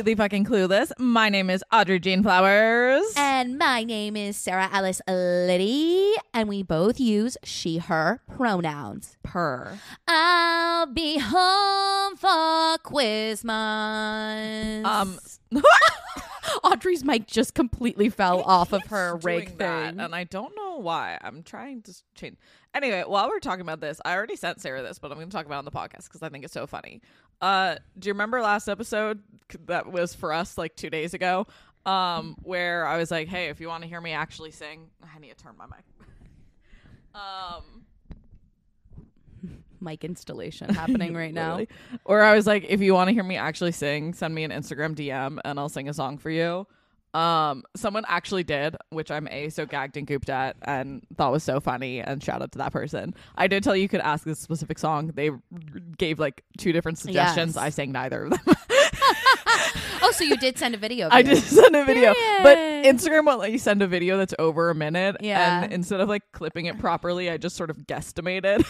completely fucking clueless. My name is Audrey Jean Flowers. And my name is Sarah Alice Liddy, and we both use she, her pronouns. Per. I'll be home for Christmas. Um, Audrey's mic just completely fell off of her rake that, thing. and I don't know why. I'm trying to change. Anyway, while we're talking about this, I already sent Sarah this, but I'm going to talk about it on the podcast because I think it's so funny. Uh, do you remember last episode that was for us like two days ago? Um, where I was like, "Hey, if you want to hear me actually sing, I need to turn my mic." Um, mic installation happening right now. Or I was like, if you want to hear me actually sing, send me an Instagram DM and I'll sing a song for you. Um, someone actually did, which I'm a so gagged and gooped at and thought was so funny. And shout out to that person. I did tell you you could ask this specific song. They gave like two different suggestions. Yes. I sang neither of them. Oh, so you did send a video. I did send a video, but Instagram won't let you send a video that's over a minute. Yeah. And instead of like clipping it properly, I just sort of guesstimated.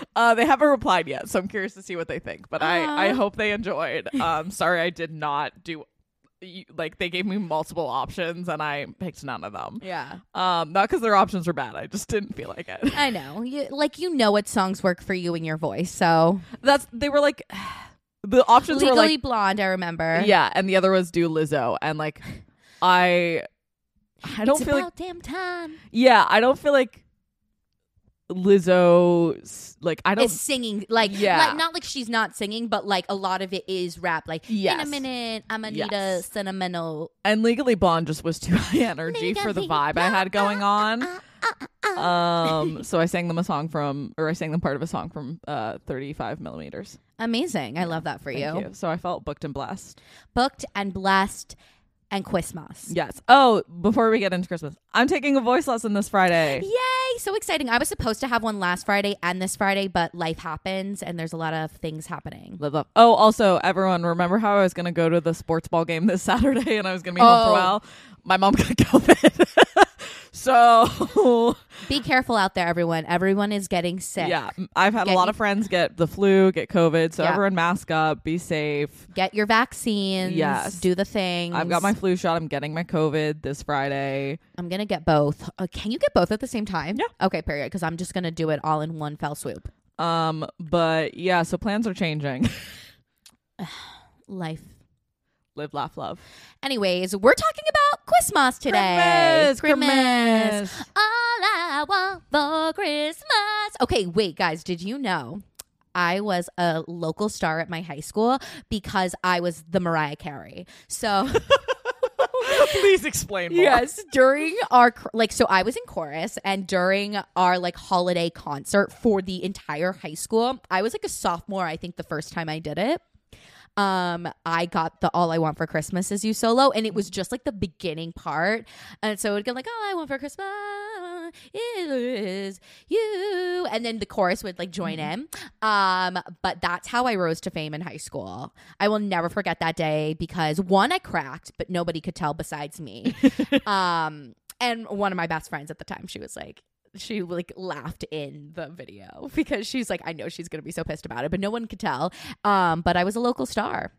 uh, they haven't replied yet, so I'm curious to see what they think. But I, I hope they enjoyed. Um, sorry, I did not do. Like they gave me multiple options and I picked none of them. Yeah. Um, not because their options were bad. I just didn't feel like it. I know. You, like you know what songs work for you and your voice. So That's they were like the options legally were like blonde, I remember. yeah, and the other was do Lizzo, and like I I don't it's feel like damn time. Yeah, I don't feel like Lizzo. Like I don't. Is singing like Yeah. like not like she's not singing, but like a lot of it is rap. Like in a minute, I'm gonna need a Yes. sentimental. and Legally Blonde just was too high energy for the vibe I had going on. uh, Um, so I sang them a song from, or I sang them part of a song from uh 35 millimeters. Amazing. I love that for Thank you. you. So I felt booked and blessed. Booked and blessed and Christmas. Yes. Oh, before we get into Christmas, I'm taking a voice lesson this Friday. Yay! So exciting. I was supposed to have one last Friday and this Friday, but life happens and there's a lot of things happening. Live up. Oh, also, everyone, remember how I was going to go to the sports ball game this Saturday and I was going to be home for a Oh. while? My mom got COVID. So, Be careful out there, everyone. Everyone is getting sick. yeah, I've had Get a lot you- of friends get the flu, get COVID. So, Yeah. everyone mask up, be safe. Get your vaccines. Yes. Do the things. I've got my flu shot. I'm getting my COVID this Friday. I'm gonna get both. Uh, can you get both at the same time? Yeah. Okay, period. Because I'm just gonna do it all in one fell swoop. Um, but yeah, so plans are changing. Life. Live, laugh, love. Anyways, we're talking about Christmas today. Christmas, Christmas. All I want for Christmas. Okay, wait, guys. Did you know? I was a local star at my high school because I was the Mariah Carey. So Please explain more. Yes, during our like so I was in chorus and during our like holiday concert for the entire high school, I was like a sophomore I think the first time I did it. Um I got the All I Want for Christmas is You solo and it was just like the beginning part. And so it would go like All I Want for Christmas is you and then the chorus would like join in. Um but that's how I rose to fame in high school. I will never forget that day because one I cracked but nobody could tell besides me. um and one of my best friends at the time she was like she like laughed in the video because she's like I know she's going to be so pissed about it but no one could tell. Um but I was a local star.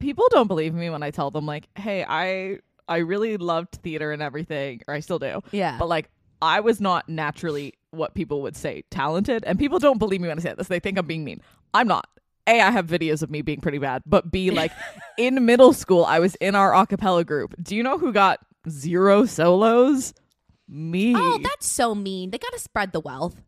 People don't believe me when I tell them like, "Hey, I I really loved theater and everything, or I still do." Yeah. But like I was not naturally what people would say talented, and people don't believe me when I say this. They think I'm being mean. I'm not. A, I have videos of me being pretty bad, but B, like in middle school, I was in our a cappella group. Do you know who got zero solos? Me. Oh, that's so mean. They got to spread the wealth.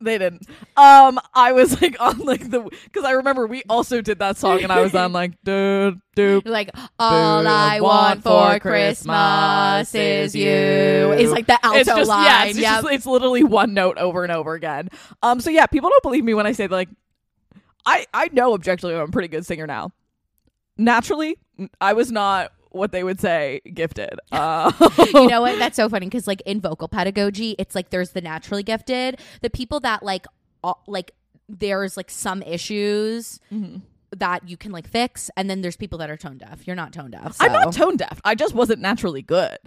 They didn't. Um, I was like on like the because I remember we also did that song, and I was on like doop doop. Like all I want for Christmas is you. It's like the alto It's just line. yeah, it's, Yep. just, it's literally one note over and over again. Um, so yeah, people don't believe me when I say like, I I know objectively I'm a pretty good singer now. Naturally, I was not what they would say gifted. Uh, you know what? That's so funny because like in vocal pedagogy, it's like there's the naturally gifted, the people that like all, like there's like some issues Mhm. that you can like fix, and then there's people that are tone deaf. You're not tone deaf. I'm not tone deaf. I just wasn't naturally good.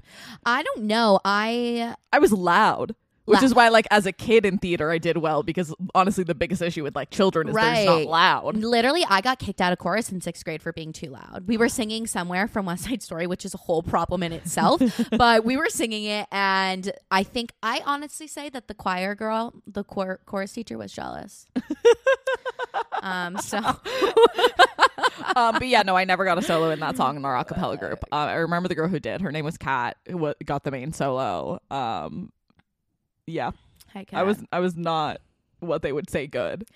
I don't know. I I was loud, Which is why, like, as a kid in theater, I did well because honestly, the biggest issue with like children is they're just not loud. Literally, I got kicked out of chorus in sixth grade for being too loud. We were singing somewhere from West Side Story, which is a whole problem in itself. but we were singing it, and I think I honestly say that the choir girl, the chor- chorus teacher, was jealous. um. So um, but yeah, no, I never got a solo in that song in our acapella group. Uh, I remember the girl who did. Her name was Kat, who got the main solo. Um, yeah, Hi, I was I was not what they would say good.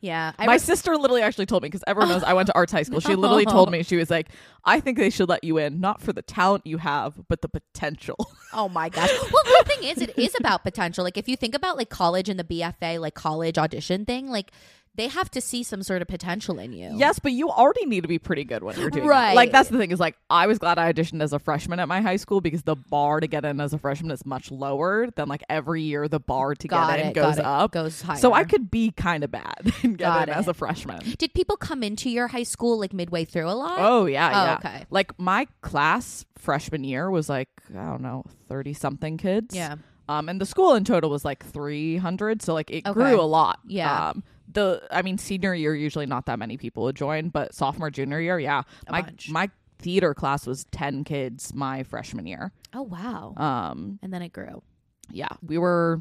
Yeah, I My was. sister literally actually told me because everyone knows I went to arts high school. She literally told me she was like, "I think they should let you in, not for the talent you have, but the potential." Oh my gosh. Well, the thing is, it is about potential. Like, if you think about like college and the BFA, like college audition thing, like they have to see some sort of potential in you. yes, but you already need to be pretty good when you're doing it. Right. Like that's the thing is like I was glad I auditioned as a freshman at my high school because the bar to get in as a freshman is much lower than like every year the bar to got get in goes it. up. Goes higher. So I could be kind of bad and get Got in as a freshman. Did people come into your high school like midway through a lot? Oh yeah, Oh, yeah. okay. Like my class freshman year was like I don't know thirty something kids. Yeah. Um, and the school in total was like three hundred, so like it Okay. grew a lot. Yeah. Um, the I mean senior year usually not that many people would join, but sophomore junior year, yeah. A my bunch. my theater class was ten kids my freshman year. Oh wow. Um, and then it grew. yeah, we were.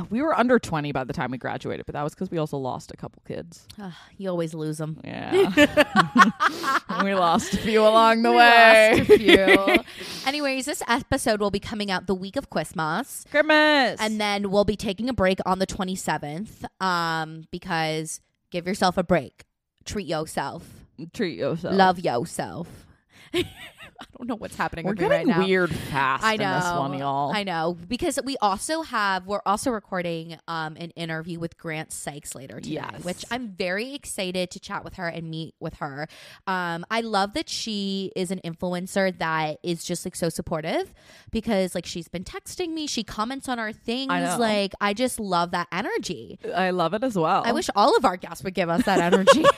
Uh, We were under 20 by the time we graduated, but that was because we also lost a couple kids. Ugh, you always lose them. Yeah. we lost a few along the way. Lost a few. Anyways, this episode will be coming out the week of Christmas. Christmas. And then we'll be taking a break on the 27th um, because give yourself a break. Treat yourself. treat yourself. Love yourself. I don't know what's happening We're with me right getting now. weird fast I in this know. one, y'all. I know because we also have we're also recording um an interview with Grant Sikes later today, Yes. which I'm very excited to chat with her and meet with her. Um, I love that she is an influencer that is just like so supportive because like she's been texting me, she comments on our things. know. Like I just love that energy. I love it as well. I wish all of our guests would give us that energy.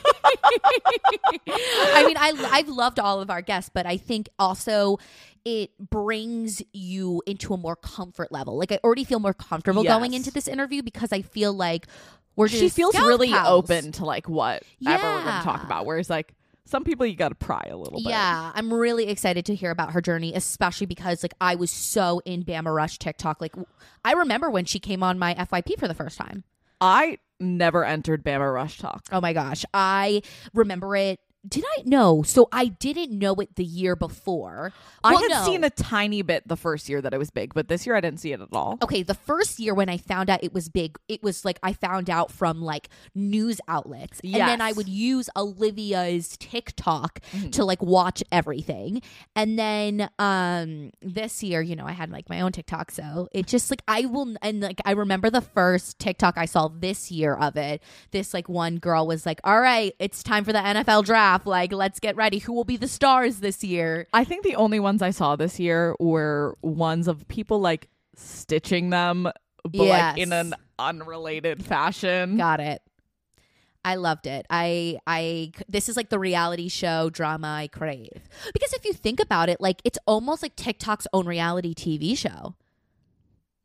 I mean, I I've loved all of our guests, but I think also it brings you into a more comfort level. Like I already feel more comfortable going into this interview because I feel like we're she feels really pals. open to like what ever we're going to talk about. Whereas like some people you got to pry a little bit. Yeah, I'm really excited to hear about her journey, especially because like I was so in Bama Rush TikTok. Like I remember when she came on my FYP for the first time. I never entered Bama Rush Tok. Oh my gosh. I remember it. Did I know? So I didn't know it the year before. I had no. seen a tiny bit the first year that it was big, but this year I didn't see it at all. Okay, the first year when I found out it was big, it was like I found out from like news outlets. And then I would use Olivia's TikTok Mm-hmm. to like watch everything. And then um this year, you know, I had like my own TikTok, so it just like I will and like I remember the first TikTok I saw this year of it. This like one girl was like, "All right, it's time for the NFL draft. Like, let's get ready. Who will be the stars this year?" I think the only ones I saw this year were ones of people like stitching them, but like in an unrelated fashion. Got it. I loved it. I I this is like the reality show drama I crave. Because if you think about it, like it's almost like TikTok's own reality TV show.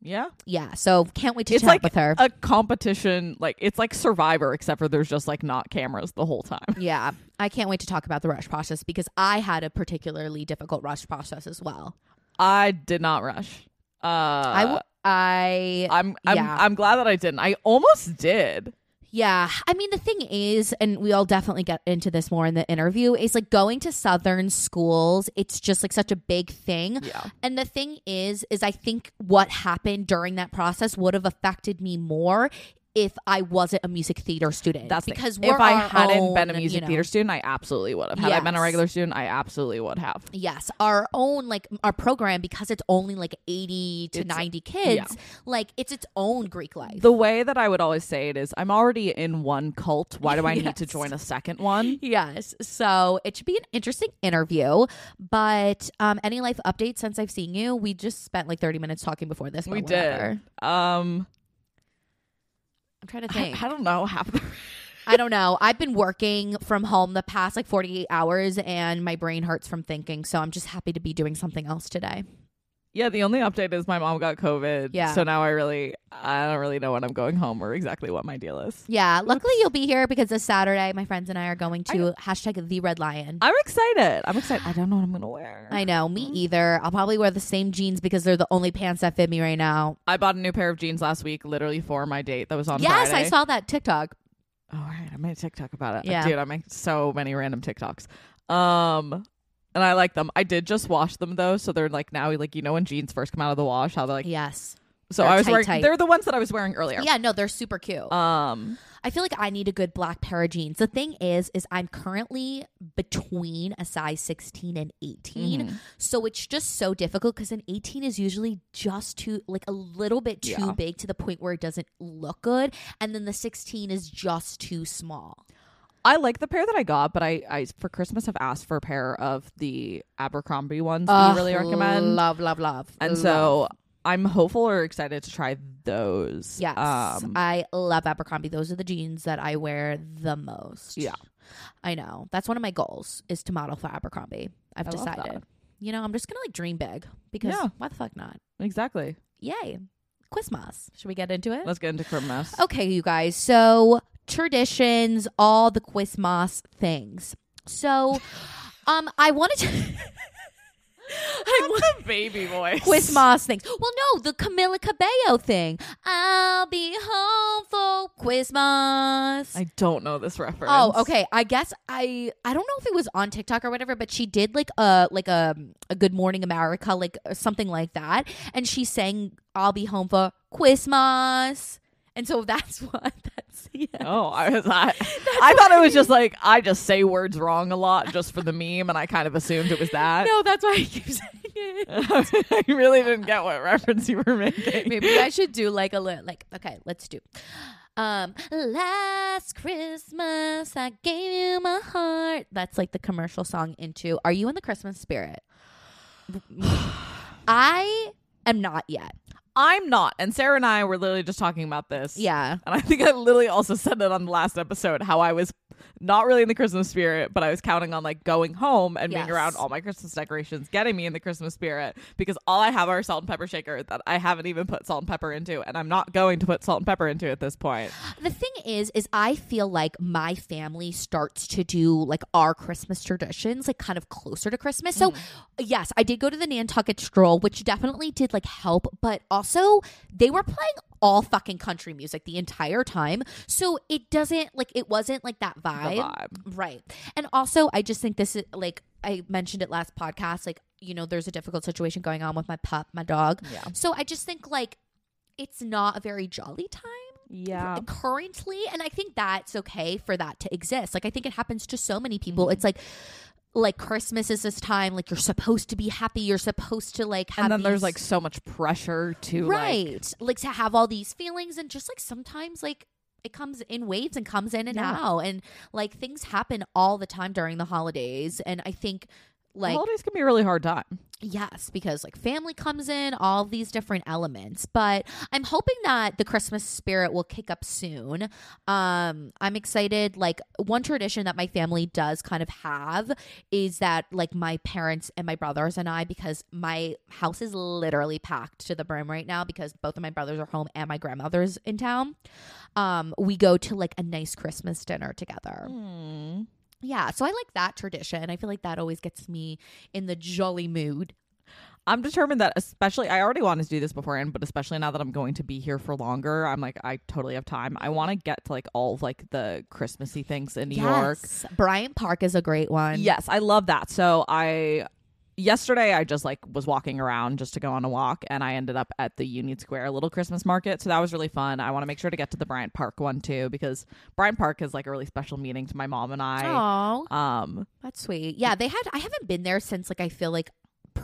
Yeah. Yeah, so can't wait to It's chat like with her. a competition, like it's like Survivor, except for there's just like not cameras the whole time. yeah, I can't wait to talk about the rush process because I had a particularly difficult rush process as well. I did not rush. Uh, I w- I I'm I'm yeah. I'm glad that I didn't. I almost did. Yeah. I mean, the thing is, and we'll definitely get into this more in the interview, is like going to Southern schools, it's just like such a big thing. Yeah. And the thing is, is I think what happened during that process would have affected me more if I wasn't a music theater student. That's because we're if I hadn't been a music you know- theater student, I absolutely would have. Had I been a regular student, I absolutely would have. Yes, our own like our program because it's only like 80 to It's- 90 kids, like it's its own Greek life. The way that I would always say it is, I'm already in one cult. Why do I need to join a second one? Yes. So it should be an interesting interview. But um, any life updates since I've seen you? We just spent like 30 minutes talking before this. We whatever. did. Um, I'm trying to I, think. I don't know. Half the I don't know. I've been working from home the past like 48 hours and my brain hurts from thinking. So I'm just happy to be doing something else today. Yeah, the only update is my mom got COVID. Yeah. So now I really, I don't really know when I'm going home or exactly what my deal is. Yeah, luckily you'll be here because this Saturday, my friends and I are going to hashtag the Red Lion. I'm excited. I'm excited. I don't know what I'm gonna wear. I know, me Mm-hmm. either. I'll probably wear the same jeans because they're the only pants that fit me right now. I bought a new pair of jeans last week, literally for my date that was on yes, Friday. I saw that TikTok. Oh, right. I made a TikTok about it. Yeah. Dude, I make so many random TikToks. Um, and I like them. I did just wash them though, so they're like now like you know when jeans first come out of the wash, how they're like. Yes. So they're I was tight, wearing. tight. They're the ones that I was wearing earlier. Yeah, no, they're super cute. Um. I feel like I need a good black pair of jeans. The thing is, is I'm currently between a size 16 and 18. Mhm. So it's just so difficult because an 18 is usually just too, like a little bit too Yeah. big to the point where it doesn't look good. And then the 16 is just too small. I like the pair that I got, but I, I for Christmas have asked for a pair of the Abercrombie ones that you really recommend. Love, love, love. and Love. so I'm hopeful or excited to try those. Yes, Um, I love Abercrombie. Those are the jeans that I wear the most. Yeah. I know. That's one of my goals is to model for Abercrombie. I've I decided. You know, I'm just gonna like dream big because Yeah. why the fuck not? exactly. Yay. Cwismas. Should we get into it? Let's get into Christmas. Okay, you guys. So traditions, all the Cwismas things. So um I wanted to I want a baby voice. Cwismas things. Well, no, the Camila Cabello thing. I'll be home for Cwismas. I don't know this reference. Oh, okay. I guess I I don't know if it was on TikTok or whatever, but she did like a like a a Good Morning America like something like that, and she sang "I'll be home for Christmas," and so that's what that's yeah. Oh, I was I, I thought it was just like I just say words wrong a lot just for the meme, and I kind of assumed it was that. No, that's why I keep saying it. I really didn't get what reference you were making. Maybe I should do like a li- like okay, let's do. Um, last Christmas I gave you my heart. That's like the commercial song into Are you in the Christmas spirit? I am not yet. I'm not. And Sarah and I were literally just talking about this. Yeah. And I think I literally also said it on the last episode how I was not really in the Christmas spirit, but I was counting on like going home and Yes. being around all my Christmas decorations, getting me in the Christmas spirit because all I have are salt and pepper shaker that I haven't even put salt and pepper into, and I'm not going to put salt and pepper into at this point. The thing is, is I feel like my family starts to do like our Christmas traditions, like kind of closer to Christmas. So, mm. yes, I did go to the Nantucket Stroll, which definitely did like help, but also they were playing all fucking country music the entire time. So it doesn't like it wasn't like that vibe. vibe. Right. And also, I just think this is like I mentioned it last podcast. Like, you know, there's a difficult situation going on with my pup, my dog. Yeah. So I just think like it's not a very jolly time Yeah. currently and i think that's okay for that to exist like i think it happens to so many people Mm-hmm. it's like like christmas is this time like you're supposed to be happy you're supposed to like have And then there's like so much pressure to like right like, to have all these feelings and just like sometimes like it comes in waves and comes in and Yeah. out and like things happen all the time during the holidays and i think like holidays can be a really hard time. Yes, because like family comes in, all these different elements. But I'm hoping that the Christmas spirit will kick up soon. Um, I'm excited. Like one tradition that my family does kind of have is that like my parents and my brothers and I, because my house is literally packed to the brim right now because both of my brothers are home and my grandmother's in town. Um, we go to like a nice Christmas dinner together. Hmm. Yeah, so I like that tradition. I feel like that always gets me in the jolly mood. I'm determined that, especially, I already wanted to do this beforehand, but especially now that I'm going to be here for longer, I'm like, I totally have time. I want to get to like all of like the Christmassy things in New York. Yes. Bryant Park is a great one. Yes, I love that. So I yesterday I just like was walking around just to go on a walk and I ended up at the Union Square little Christmas market. So that was really fun. I want to make sure to get to the Bryant Park one too because Bryant Park is like a really special meaning to my mom and I. Oh, Um that's sweet. Yeah, they had. I haven't been there since like I feel like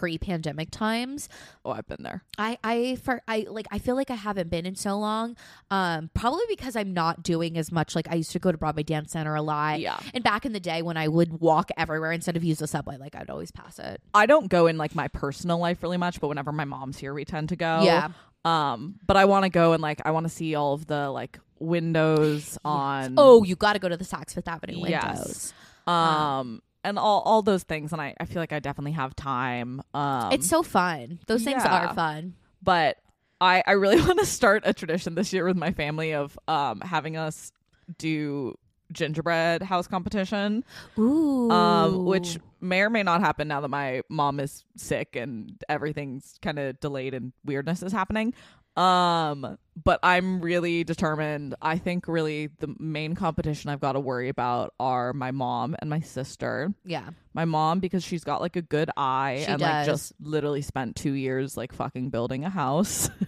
pre-pandemic times. oh I've been there. I I for I like I feel like I haven't been in so long. Um, probably because I'm not doing as much. Like I used to go to Broadway Dance Center a lot. Yeah. And back in the day when I would walk everywhere instead of use the subway, like I'd always pass it. I don't go in like my personal life really much, but whenever my mom's here we tend to go. Yeah. Um but I want to go and like I want to see all of the like windows on Oh, you got to go to the Saks Fifth Avenue windows. Yes. Um and all all those things and I, I feel like I definitely have time. Um it's so fun. Those things yeah. are fun. but I I really want to start a tradition this year with my family of um having us do gingerbread house competition Ooh. um which may or may not happen now that my mom is sick and everything's kind of delayed and weirdness is happening um but i'm really determined. I think really the main competition i've got to worry about are my mom and my sister. Yeah. my mom because she's got like a good eye She and like just literally spent two years like fucking building a house.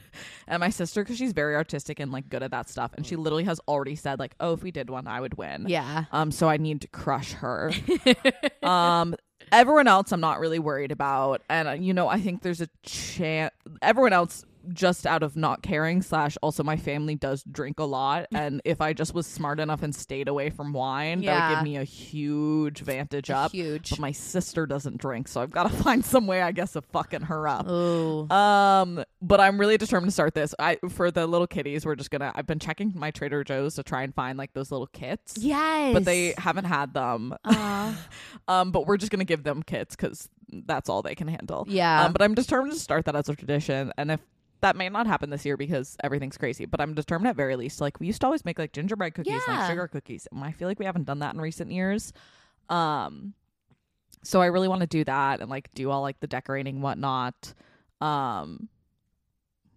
And my sister because she's very artistic and like good at that stuff and she literally has already said like oh if we did one i would win. Yeah. um so i need to crush her. Um everyone else i'm not really worried about and uh, you know i think there's a chance everyone else just out of not caring slash also my family does drink a lot and if i just was smart enough and stayed away from wine that would give me a huge vantage up Huge. but my sister doesn't drink so i've got to find some way i guess of fucking her up Ooh. um but i'm really determined to start this i for the little kitties we're just gonna i've been checking my trader joe's to try and find like those little kits yes. but they haven't had them Aw. um but we're just gonna give them kits because that's all they can handle yeah. um but i'm determined to start that as a tradition and if that may not happen this year because everything's crazy but i'm determined at very least. Like we used to always make like gingerbread cookies and like sugar cookies and i feel like we haven't done that in recent years. Um so i really want to do that and like do all like the decorating whatnot. Um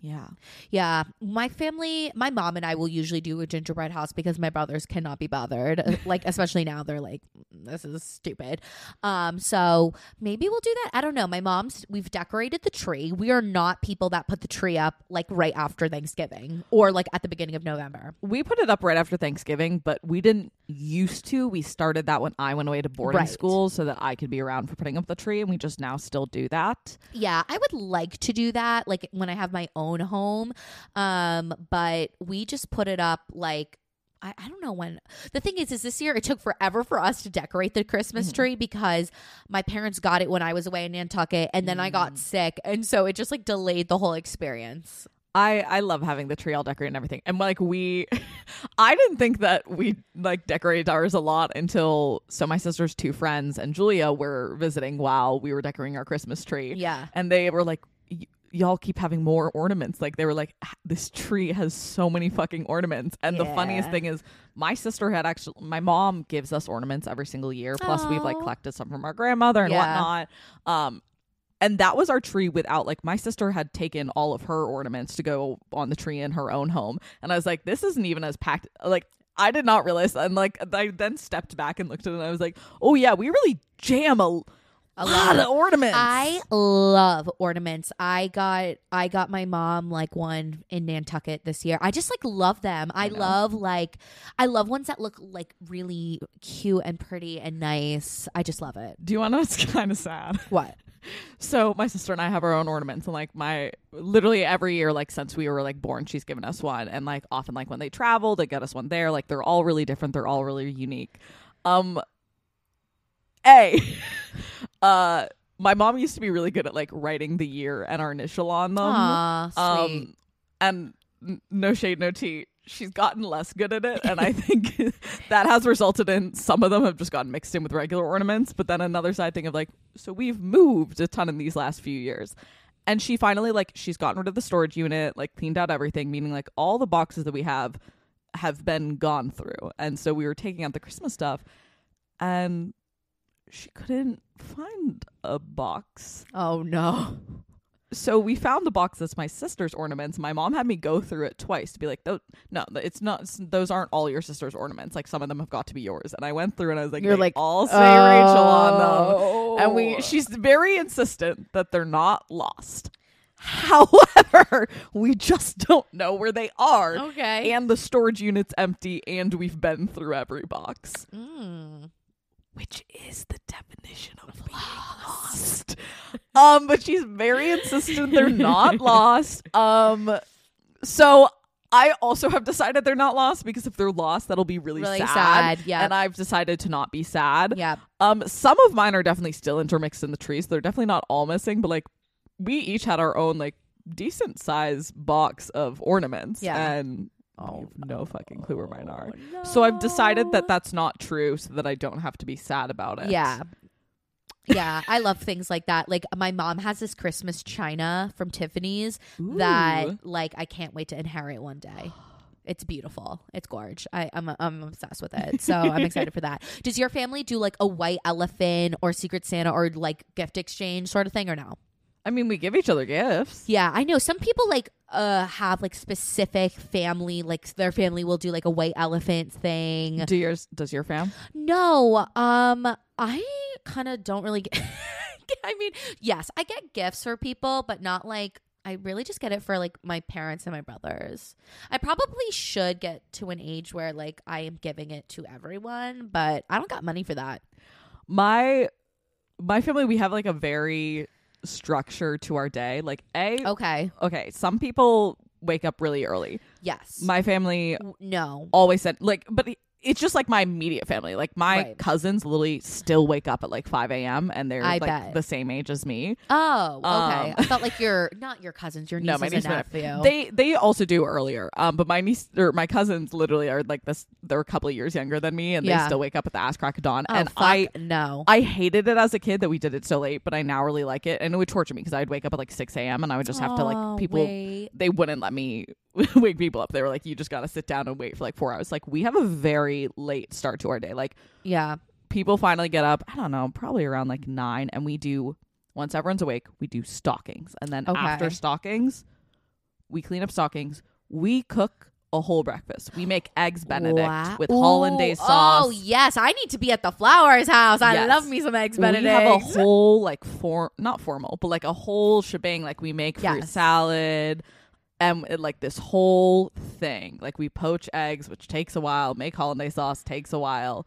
yeah Yeah, my family, my mom and I will usually do a gingerbread house because my brothers cannot be bothered. Like especially now, they're like, "This is stupid." Um, so maybe we'll do that. I don't know. My mom's we've decorated the tree. We are not people that put the tree up like right after Thanksgiving or like at the beginning of November. we put it up right after Thanksgiving, but we didn't used to. We started that when I went away to boarding Right. school so that I could be around for putting up the tree, and we just now still do that. Yeah, I would like to do that like when I have my own home. Um, but we just put it up like I, I don't know when the thing is is this year it took forever for us to decorate the Christmas Mhm. tree because my parents got it when I was away in Nantucket and then I got Mm. sick and so it just like delayed the whole experience. I I love having the tree all decorated and everything. And like we I didn't think that we like decorated ours a lot until so my sister's two friends and Julia were visiting while we were decorating our Christmas tree. Yeah. And they were like "Y- y'all keep having more ornaments. Like they were like this tree has so many fucking ornaments. And the funniest thing is my sister had actually my mom gives us ornaments every single year. Plus we've like collected some from our grandmother and Yeah. whatnot. Um and that was our tree without like my sister had taken all of her ornaments to go on the tree in her own home and i was like this isn't even as packed like i did not realize and like i then stepped back and looked at it and i was like oh yeah we really jam a, A lot, lot. of ornaments I love ornaments. I got I got my mom like one in Nantucket this year. I just like love them. I, I love like I love ones that look like really cute and pretty and nice. I just love it. do you want to know what's kind of sad What? so my sister and i have our own ornaments and like my literally every year like since we were like born she's given us one and like often like when they travel they get us one there like they're all really different they're all really unique um a uh my mom used to be really good at like writing the year and our initial on them. Aw, sweet. um and n- no shade no tea she's gotten less good at it and i think that has resulted in some of them have just gotten mixed in with regular ornaments but then another side thing of like so we've moved a ton in these last few years. And she finally like she's gotten rid of the storage unit like cleaned out everything meaning like all the boxes that we have have been gone through. And so we were taking out the christmas stuff and she couldn't find a box oh no. so we found the box that's my sister's ornaments. My mom had me go through it twice to be like, no, it's not. Those aren't all your sister's ornaments. Like some of them have got to be yours." And I went through and I was like, You're like, all say Rachel on them." Oh. And we, she's very insistent that they're not lost. However, we just don't know where they are. Okay. And the storage unit's empty, and we've been through every box, Mm. Which is the definition of being lost. um, but she's very insistent they're not lost. Um, so I also have decided they're not lost because if they're lost, that'll be really, Really sad. sad, yeah. And I've decided to not be sad. Yeah. Um, some of mine are definitely still intermixed in the trees. They're definitely not all missing, but like we each had our own like decent size box of ornaments. Yeah. And Oh, I have no fucking clue where mine are. Oh, so I've decided that that's not true, so that I don't have to be sad about it. Yeah. yeah, I love things like that. Like my mom has this Christmas china from Tiffany's that like I can't wait to inherit one day. It's beautiful. It's gorge. I, I'm I'm obsessed with it. So I'm excited for that. Does your family do like a white elephant or Secret Santa or like gift exchange sort of thing or no? I mean, we give each other gifts. Yeah, I know some people like uh have like specific family like their family will do like a white elephant thing. Do yours? Does your fam? No, um, I kind of don't really get. I mean, yes, I get gifts for people, but not like I really just get it for like my parents and my brothers. I probably should get to an age where like I am giving it to everyone, but I don't got money for that. My my family, we have like a very structure to our day. Like a Okay. okay, some people wake up really early. Yes. My family no. always said like, but it's just like my immediate family. Like my Right. cousins literally still wake up at like five a.m. and they're I like bet. the same age as me. Oh, okay. Um, I felt like your not your cousins, your No, nieces my niece and nephew. They they also do earlier. Um, but my niece or my cousins literally are like this. They're a couple of years younger than me, and Yeah. they still wake up at the ass crack of dawn. oh, and I no. I hated it as a kid that we did it so late, but I now really like it, and it would torture me because I'd wake up at like six a.m. and I would just have to Oh, like people. wait. They wouldn't let me wake people up. They were like, "You just got to sit down and wait for like four hours." Like we have a very late start to our day. Like Yeah. people finally get up. I don't know, probably around like nine, and we do once everyone's awake, we do stockings, and then Okay. after stockings, we clean up stockings. We cook a whole breakfast. We make eggs Benedict Wow. with Ooh, hollandaise sauce. Oh yes, I need to be at the Flowers house. I Yes. love me some eggs Benedict. We have a whole like form, not formal, but like a whole shebang. Like we make fruit Yes. salad, and it, like this whole thing. Like we poach eggs, which takes a while. Make hollandaise sauce takes a while.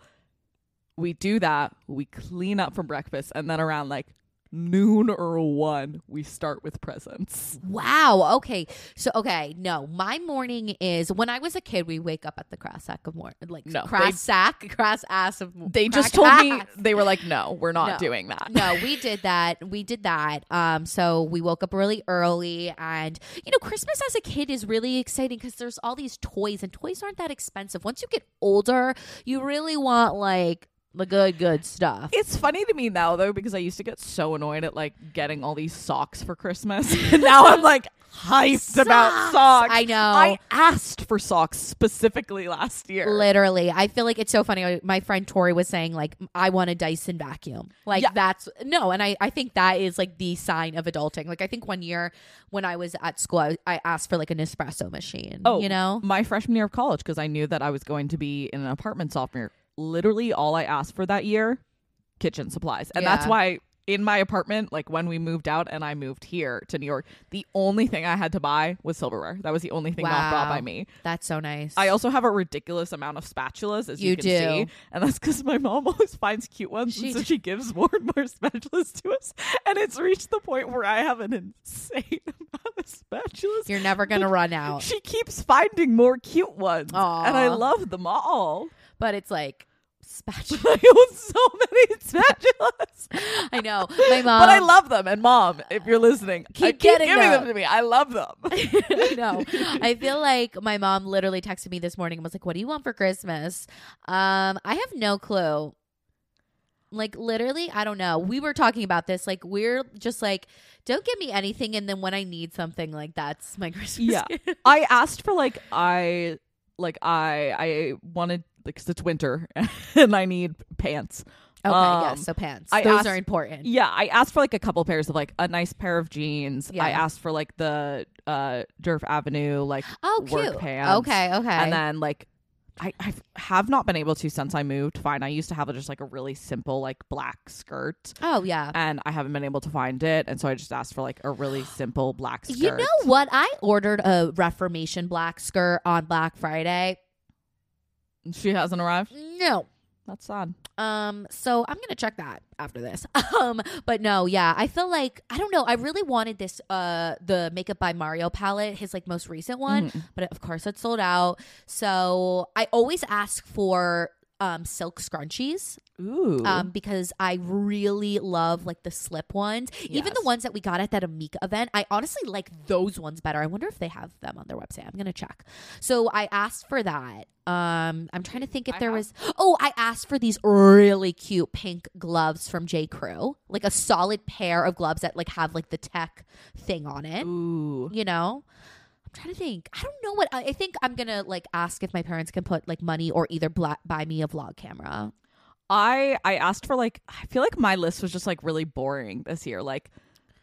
We do that. We clean up from breakfast, and then around like noon or one, we start with presents. Wow. Okay. So okay, no. My morning is when I was a kid. We wake up at the crass sack of morning, like No, crass they- sack, crass ass of. They just told me they were like, "No, we're not No. doing that." no, we did that. We did that. Um, so we woke up really early, and you know, Christmas as a kid is really exciting because there's all these toys, and toys aren't that expensive. Once you get older, you really want like the good, good stuff. It's funny to me now though because I used to get so annoyed at like getting all these socks for Christmas. and now I'm like hyped about Socks. socks. I know. I asked for socks specifically last year. Literally, I feel like it's so funny. My friend Tori was saying like, "I want a Dyson vacuum." Like Yeah. that's no, and I I think that is like the sign of adulting. Like I think one year when I was at school, I, I asked for like an espresso machine. Oh, you know, my freshman year of college because I knew that I was going to be in an apartment sophomore. Literally, all I asked for that year, kitchen supplies, and that's why in my apartment, like when we moved out and I moved here to New York, the only thing I had to buy was silverware. That was the only thing not brought by me. that's so nice. I also have a ridiculous amount of spatulas, as you, You can do. see, and that's because my mom always finds cute ones, She and so d- she gives more and more spatulas to us. And it's reached the point where I have an insane amount of spatulas. You're never gonna run out, She keeps finding more cute ones, Aw. and I love them all. But it's like spatula. I own so many spatulas, I know my mom, but I love them. And mom, if you're listening, I Keep keep getting giving them. them. to me. I love them. I know. I feel like my mom literally texted me this morning and was like, "What do you want for Christmas?" Um, I have no clue. Like literally, I don't know. We were talking about this. Like we're just like, don't give me anything, and then when I need something, like that's my Christmas. Yeah. I asked for like I like I I wanted like 'cause it's winter and I need pants. Okay. Um, yes. So pants. I Those asked- are important. Yeah, I asked for like a couple pairs of like a nice pair of jeans. Yeah. I asked for like the uh Durf Avenue like Oh, work cute. pants. Okay. Okay. and then like I I have not been able to since I moved. Fine, I used to have just like a really simple like black skirt. oh yeah. And I haven't been able to find it, and so I just asked for like a really simple black skirt. You know what? I ordered a Reformation black skirt on Black Friday. She hasn't arrived. No. That's sad. Um, so I'm gonna check that after this. Um, but no, yeah, I feel like I don't know. I really wanted this uh the Makeup by Mario palette, his like most recent one, Mhm. but of course it's sold out. So I always ask for um, silk scrunchies Ooh. um, because I really love like the slip ones. Even the ones that we got at that Amika event, I honestly like those ones better. I wonder if they have them on their website. I'm gonna check. So I asked for that. Um, I'm trying to think if I there have- was. Oh, I asked for these really cute pink gloves from J Crew, like a solid pair of gloves that like have like the tech thing on it. Ooh. You know. I'm trying to think. I don't know what I I think. I'm gonna like ask if my parents can put like money or either bla- buy me a vlog camera. I I asked for like I feel like my list was just like really boring this year. Like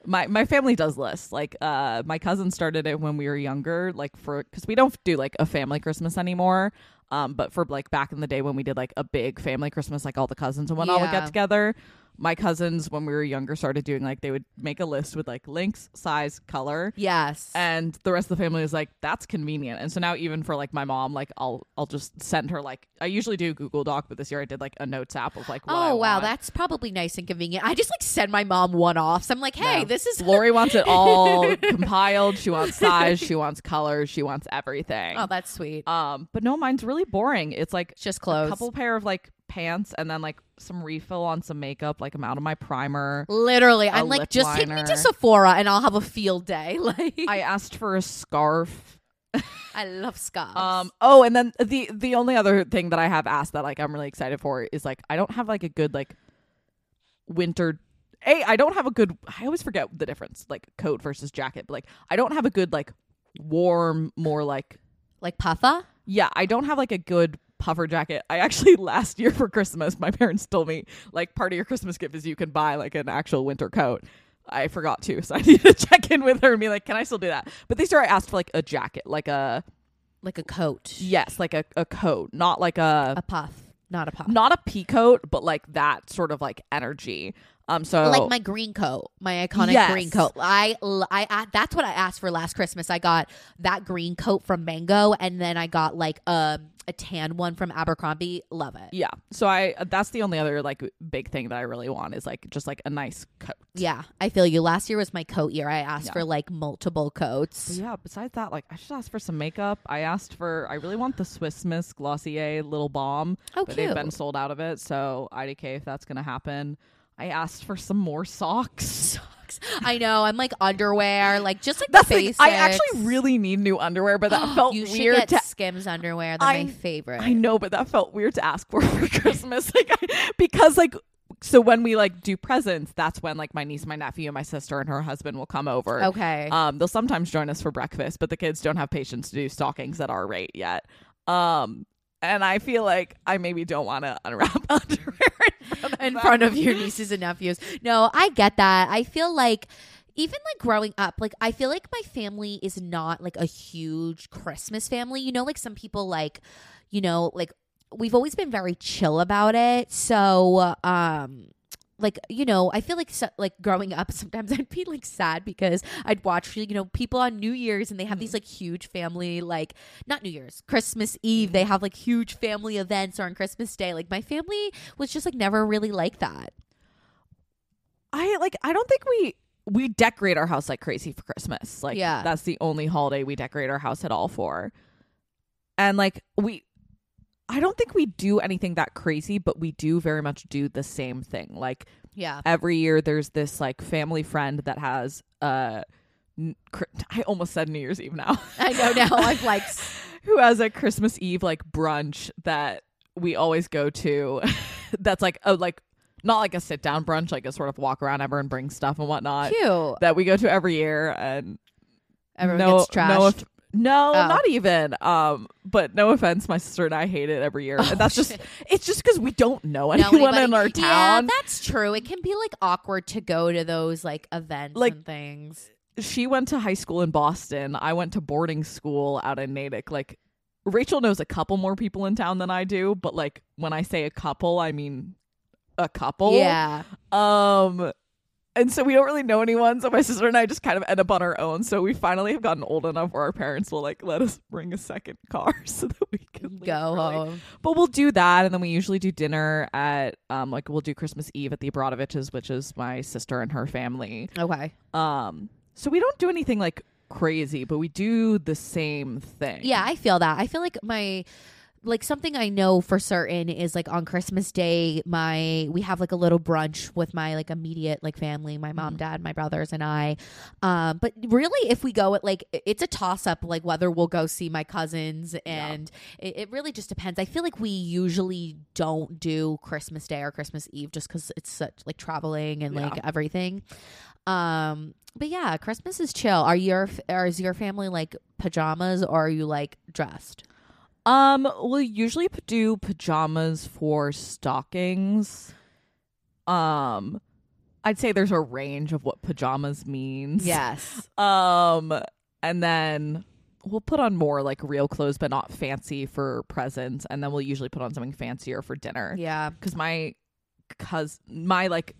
my my family does lists. Like uh my cousin started it when we were younger like for cuz we don't do like a family Christmas anymore. Um but for like back in the day when we did like a big family Christmas like all the cousins and whatnot would Yeah. get together. My cousins when we were younger started doing like they would make a list with like links, size, color. Yes. and the rest of the family was like that's convenient and so now even for like my mom like i'll i'll just send her like i usually do google doc but this year i did like a notes app of like what I Oh wow, want. that's probably nice and convenient. I just like send my mom one offs. I'm like, hey, No. this is lori wants it all compiled she wants size she wants colors she wants everything Oh, that's sweet. um but no mine's really boring it's like It's just a clothes. couple pair of like pants and then like some refill on some makeup like i'm out of my primer Literally, a I'm like, just take me to Sephora and I'll have a field day. Like, i asked for a scarf I love scarves. Um. Oh, and then the the only other thing that I have asked that like I'm really excited for is like I don't have like a good like winter. A I don't have a good. I always forget the difference like coat versus jacket. But like I don't have a good like warm more like like puffer? yeah. I don't have like a good puffer jacket. I actually last year for Christmas my parents told me like part of your Christmas gift is you can buy like an actual winter coat. I forgot to, so I need to check in with her and be like, "Can I still do that?" But this year I asked for like a jacket, like a Like a coat. yes, like a, a coat, not like a A puff, not a puff. not a pea coat, but like that sort of like energy. Um, so like my green coat, my iconic Yes. green coat. I, I, I, that's what I asked for last Christmas. I got that green coat from Mango, and then I got like a a tan one from Abercrombie. Love it. yeah, so I that's the only other like big thing that I really want is like just like a nice coat. Yeah, I feel you. Last year was my coat year. I asked Yeah. for like multiple But coats. yeah, besides that, like I just asked for some makeup. I asked for I really want the Swiss Miss Glossier little balm, Oh, but cute. they've been sold out of it. So IDK if that's gonna happen. I asked for some more socks. Socks. I know. I'm like underwear, like just like That's the like, basics. I actually really need new underwear, but that felt you should weird get to Skims underwear. They're I- my favorite. I know, but that felt weird to ask for for Christmas, like I, because like so when we like do presents, that's when like my niece, my nephew, and my sister and her husband will come over. Okay. Um, they'll sometimes join us for breakfast, but the kids don't have patience to do stockings at our rate yet. Um, and I feel like I maybe don't want to unwrap underwear in front of your nieces and nephews. No, I get that. I feel like even like growing up, like I feel like my family is not like a huge Christmas family. You know, like some people like, you know, like we've always been very chill about it. So, um like you know i feel like so, like growing up sometimes i'd be like sad because i'd watch you know people on new year's and they have these mm-hmm. like huge family like not new year's christmas eve mm-hmm. they have like huge family events or on christmas day like my family was just like never really like that I like. I don't think we we decorate our house like crazy for Christmas. Like, Yeah. that's the only holiday we decorate our house at all for. And like we, I don't think we do anything that crazy, but we do very much do the same thing. Like yeah every year, there's this like family friend that has uh, I almost said New Year's Eve now. i know now i'm like who has a Christmas Eve like brunch that we always go to. that's like a like not like a sit down brunch, like a sort of walk around, everyone brings stuff and whatnot. cute That we go to every year, and everyone no, gets trashed no, no, Oh. not even. Um, but no offense, my sister and I hate it every year, Oh, and that's just it's just because we don't know No, anyone anybody- in our town. yeah that's true it can be like awkward to go to those like events Like- and things she went to high school in Boston. I went to boarding school out in Natick. Like Rachel knows a couple more people in town than I do, but like when I say a couple, I mean a couple. yeah Um and so we don't really know anyone, so my sister and I just kind of end up on our own. So we finally have gotten old enough where our parents will like let us bring a second car so that we can go early. home But we'll do that, and then we usually do dinner at um like we'll do Christmas Eve at the Abradoviches, which is my sister and her family. okay Um, so we don't do anything like crazy, but we do the same thing. Yeah, I feel that. I feel like my like something I know for certain is like on Christmas Day, my we have like a little brunch with my like immediate like family, my mom, Mhm. dad, my brothers, and I. Um, but really, if we go at like it's a toss up, like whether we'll go see my cousins, and it, it really just depends. I feel like we usually don't do Christmas Day or Christmas Eve just because it's such like traveling and like Yeah. everything. Um, but yeah, Christmas is chill. Are your or is your family like pajamas or are you like dressed? Um, we'll usually do pajamas for stockings. Um, I'd say there's a range of what pajamas means. Yes. Um, and then we'll put on more like real clothes, but not fancy for presents. And then we'll usually put on something fancier for dinner. Yeah. Because my cuz my like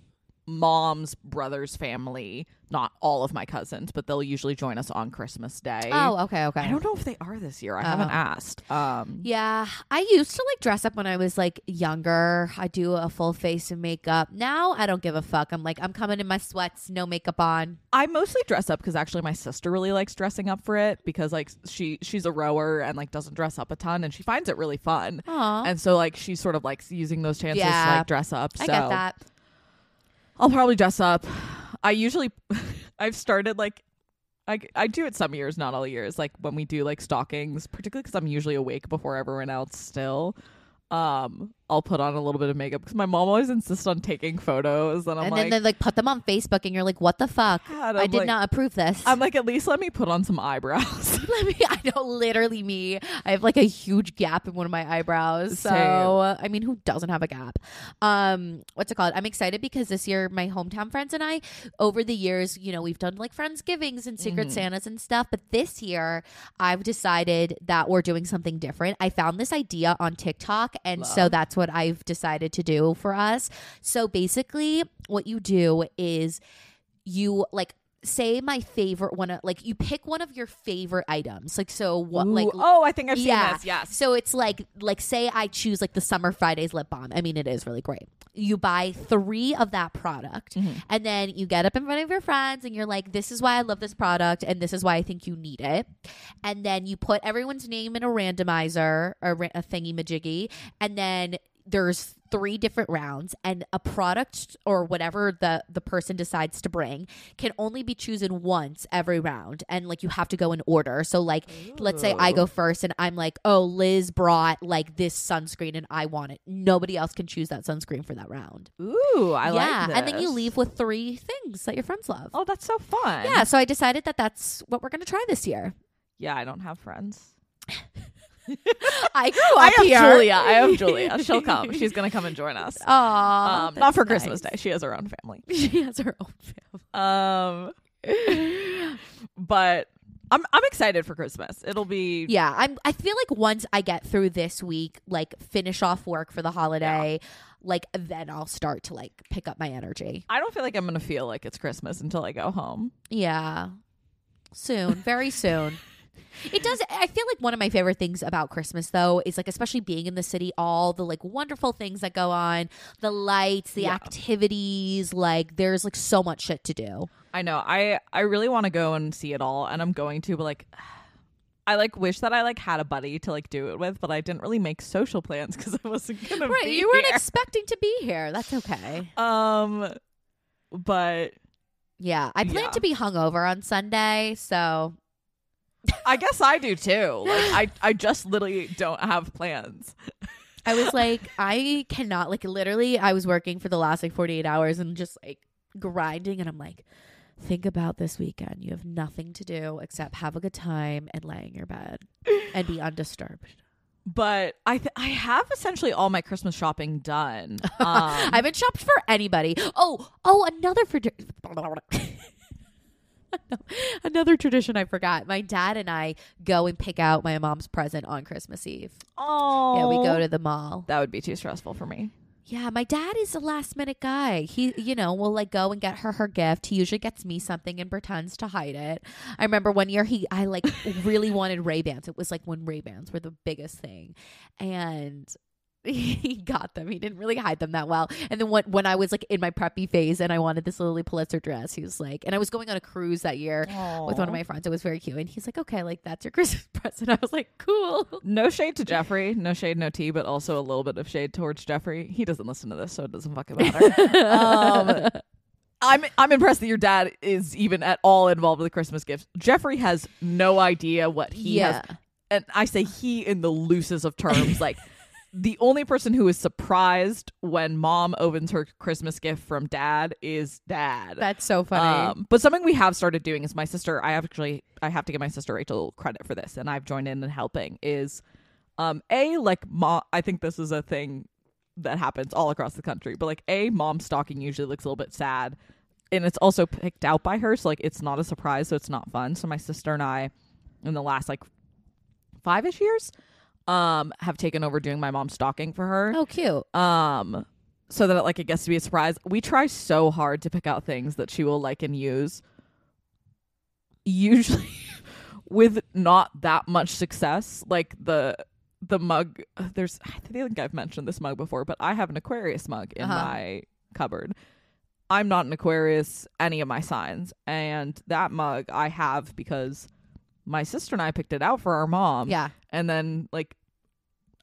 mom's brother's family, not all of my cousins, but they'll usually join us on Christmas Day. Oh, okay, okay. I don't know if they are this year. I haven't Oh. asked. Um, Yeah, I used to like dress up when I was like younger. I do a full face of makeup. Now I don't give a fuck. I'm like, I'm coming in my sweats, no makeup on. I mostly dress up because actually my sister really likes dressing up for it because like she she's a rower and like doesn't dress up a ton and she finds it really fun. Aw. And so like she's sort of like using those chances Yeah. to like dress up. I get that. I'll probably dress up. I usually I've started like I, I do it some years, not all years. Like when we do like stockings, particularly because I'm usually awake before everyone else still. Um, I'll put on a little bit of makeup because my mom always insists on taking photos, and I'm and like, then they like put them on Facebook, and you're like, "What the fuck? I I'm did like- not approve this." I'm like, at least let me put on some eyebrows. Let me. I know, literally me. I have like a huge gap in one of my eyebrows. So Same. I mean, who doesn't have a gap? Um, what's it called? I'm excited because this year my hometown friends and I, over the years, you know, we've done like friendsgivings and secret Mhm. Santas and stuff. But this year, I've decided that we're doing something different. I found this idea on TikTok, and so that's what I've decided to do for us. So basically, what you do is you like say my favorite one of like you pick one of your favorite items like so what Ooh, like oh, I think I've seen Yeah. this. Yes. so it's like like say I choose like the Summer Fridays lip balm. I mean it is really great. You buy 3 of that product Mhm. and then you get up in front of your friends and you're like this is why I love this product and this is why I think you need it. And then you put everyone's name in a randomizer or a thingy majiggy and then there's three different rounds and a product or whatever the the person decides to bring can only be chosen once every round and like you have to go in order so like let's say I go first and I'm like, oh, Liz brought like this sunscreen and I want it. Nobody else can choose that sunscreen for that round. Ooh, I yeah, like yeah and then you leave with three things that your friends love. Oh, that's so fun. Yeah, so I decided that that's what we're gonna try this year. Yeah, I don't have friends. I grew up I have here. Julia. I have Julia. She'll come. She's gonna come and join us. Aw, Um, not for that's Christmas. Day. She has her own family. she has her own family. Um, but I'm I'm excited for Christmas. It'll be Yeah, I'm. I feel like once I get through this week, like finish off work for the holiday, like then I'll start to like pick up my energy. I don't feel like I'm gonna feel like it's Christmas until I go home. Yeah. Soon, very soon. It does. I feel like one of my favorite things about Christmas, though, is like, especially being in the city, all the like wonderful things that go on, the lights, the Yeah. activities. Like, there's like so much shit to do. I know. I I really want to go and see it all, and I'm going to, but like. I like wish that I like had a buddy to like do it with, but I didn't really make social plans because I wasn't gonna Right. be You weren't here. expecting to be here. That's okay. um, but Yeah. I plan Yeah. to be hungover on Sunday. So, I guess I do too. Like I I just literally don't have plans. I was like, I cannot, like, literally, I was working for the last like 48 hours and just like grinding. And I'm like, think about this weekend. You have nothing to do except have a good time and lay in your bed and be undisturbed. But I th- I have essentially all my Christmas shopping done. Um, I haven't shopped for anybody. Oh, oh, another for. Another tradition I forgot. My dad and I go and pick out my mom's present on Christmas Eve. oh, Yeah, we go to the mall. That would be too stressful for me. Yeah, my dad is a last minute guy. He, you know, will like go and get her her gift. He usually gets me something and pretends to hide it. I remember one year he, I like really wanted Ray Bans. It was like when Ray Bans were the biggest thing, and he got them. He didn't really hide them that well. And then when when I was like in my preppy phase and I wanted this Lilly Pulitzer dress, he was like, and I was going on a cruise that year with one of my friends. It was very cute, and he's like, okay, like that's your Christmas present. I was like, cool. No shade to Jeffrey, no shade, no tea, but also a little bit of shade towards Jeffrey. He doesn't listen to this, so it doesn't fucking matter. um, I'm I'm impressed that your dad is even at all involved with the Christmas gifts. Jeffrey has no idea what he yeah. has, and I say he in the loosest of terms. like the only person who is surprised when mom opens her Christmas gift from dad is dad. That's so funny. Um, but something we have started doing is my sister. I actually I have to give my sister Rachel credit for this, and I've joined in and helping. Is um a like mom. I think this is a thing that happens all across the country, but like a mom stocking usually looks a little bit sad, and it's also picked out by her, so like it's not a surprise, so it's not fun. So my sister and I, in the last like five ish years, um, have taken over doing my mom's stocking for her. Oh, cute. um so that it, like it gets to be a surprise. We try so hard to pick out things that she will like and use. Usually with not that much success like the the mug there's i think i've mentioned this mug before but i have an aquarius mug in Uh-huh. my cupboard. I'm not an aquarius any of my signs. And that mug i have because my sister and i picked it out for our mom Yeah. and then like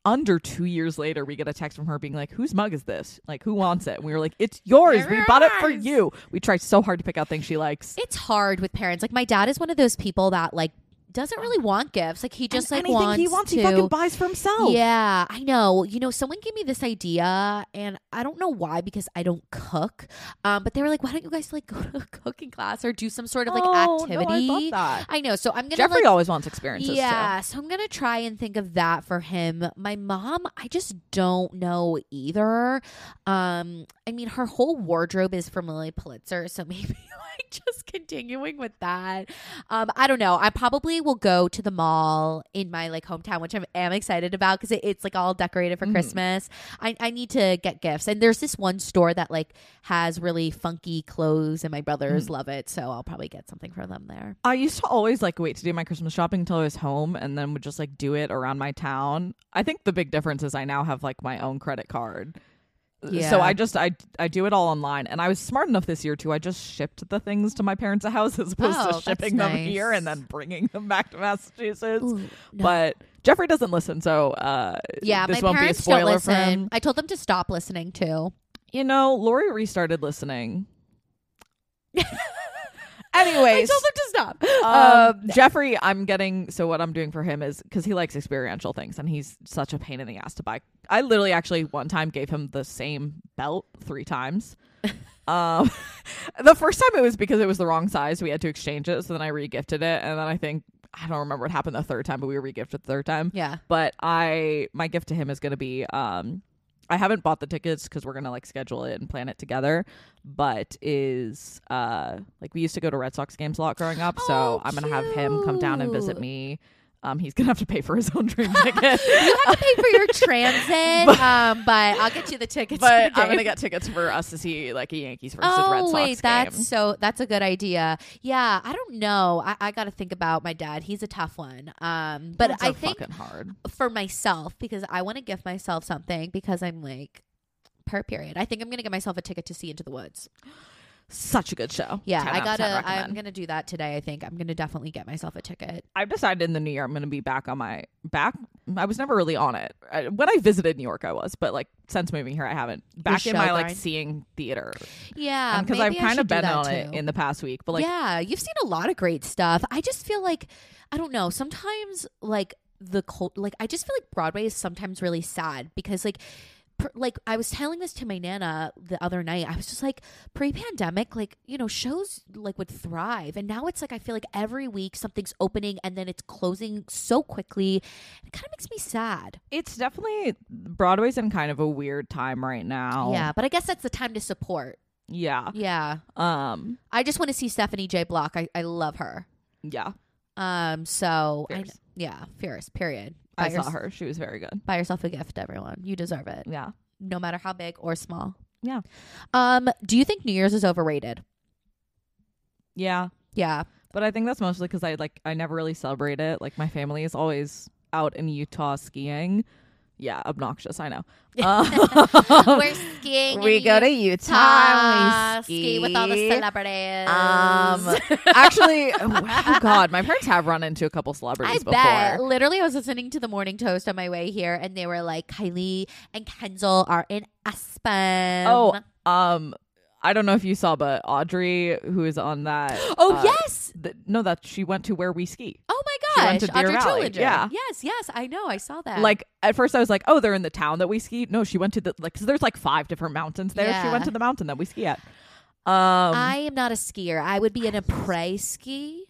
under two years later, we get a text from her being like, "Whose mug is this? Like, who wants it?" And we were like, "It's yours. We bought it for you." We tried so hard to pick out things she likes. It's hard with parents. Like my dad is one of those people that like doesn't really want gifts. Like he just And like anything wants he wants, to. he fucking buys for himself. Yeah, I know. You know, someone gave me this idea, and I don't know why because I don't cook. Um, but they were like, "Why don't you guys like go to a cooking class or do some sort of like Oh, no, activity?" I love that. I know. So I'm gonna Jeffrey like, always wants experiences. yeah, so I'm gonna try and think of that for him. My mom, I just don't know either. Um, I mean, her whole wardrobe is from Lilly Pulitzer, so maybe like just continuing with that. Um, I don't know. I probably will go to the mall in my like hometown, which I am excited about because it, it's like all decorated for Mhm. Christmas. I I need to get gifts, and there's this one store that like has really funky clothes, and my brothers Mm. love it, so I'll probably get something for them there. I used to always like wait to do my Christmas shopping until I was home, and then would just like do it around my town. I think the big difference is I now have like my own credit card. Yeah. So I just I I do it all online, and I was smart enough this year too. I just shipped the things to my parents' house as opposed Oh, to shipping them nice. here and then bringing them back to Massachusetts. Ooh, no. But Jeffrey doesn't listen, so uh, Yeah, this my won't be a parents don't spoiler for listen. him. I told them to stop listening too. You know, Lori restarted listening. I Anyways, told them to stop. um, Um, Jeffrey, I'm getting so what I'm doing for him is because he likes experiential things and he's such a pain in the ass to buy. I literally actually one time gave him the same belt three times. um, the first time it was because it was the wrong size. We had to exchange it, so then I regifted it, and then I think I don't remember what happened the third time, but we were regifted the third time. yeah. But I my gift to him is going to be um I haven't bought the tickets because we're gonna like schedule it and plan it together. But is uh like we used to go to Red Sox games a lot growing up, so Oh, I'm gonna have him come down and visit me. Um, he's gonna have to pay for his own train ticket, You have to pay for your transit, um, but I'll get you the tickets. but the I'm gonna get tickets for us to see like a Yankees versus Oh Red Sox wait, game. that's so that's a good idea. Yeah, I don't know. I, I got to think about my dad. He's a tough one. Um, but That's I think hard. for myself because I want to give myself something because I'm like per period. I think I'm gonna get myself a ticket to see Into the Woods. Such a good show. Yeah, I out of 10 gotta. recommend. I'm gonna do that today. I think I'm gonna definitely get myself a ticket. I've decided in the new year I'm going to be back on my back. I was never really on it I, when I visited New York. I was, but like since moving here, I haven't. Back in show my like seeing theater Yeah, because I've kind of been on it in the past week. But like, yeah, you've seen a lot of great stuff. I just feel like I don't know. Sometimes like the cult, like I just feel like Broadway is sometimes really sad because like. Per- Like I was telling this to my nana the other night, I was just like, pre-pandemic, like you know, shows like would thrive, and now it's like I feel like every week something's opening and then it's closing so quickly. It kind of makes me sad. it's definitely Broadway's in kind of a weird time right now. Yeah, but I guess that's the time to support. yeah, Yeah, um, I just want to see Stephanie J. Block. I, I love her. yeah. Um, so I, yeah, fierce. Period. I Buy, saw her; she was very good. buy yourself a gift, everyone. You deserve it, Yeah, no matter how big or small. Yeah. Um, do you think New Year's is overrated? yeah. Yeah. But I think that's mostly because I like I never really celebrate it. Like my family is always out in Utah skiing, Yeah, obnoxious. I know. We're skiing. we go to Utah. We ski. ski with all the celebrities. Um, actually, oh God, my parents have run into a couple I celebrities bet. before. Literally, I was listening to the Morning Toast on my way here, and they were like, "Kylie and Kendall are in Aspen." Oh, um, I don't know if you saw, but Audrey, who is on that. oh uh, yes. th- no, that she went to where we ski. Oh she my gosh, Deer Audrey Valley. Yeah. Yes, yes, I know. I saw that. Like at first, I was like, "Oh, they're in the town that we ski." No, she went to the like because there's like five different mountains there. She went to the mountain that we ski at. Um, I am not a skier. I would be an après ski.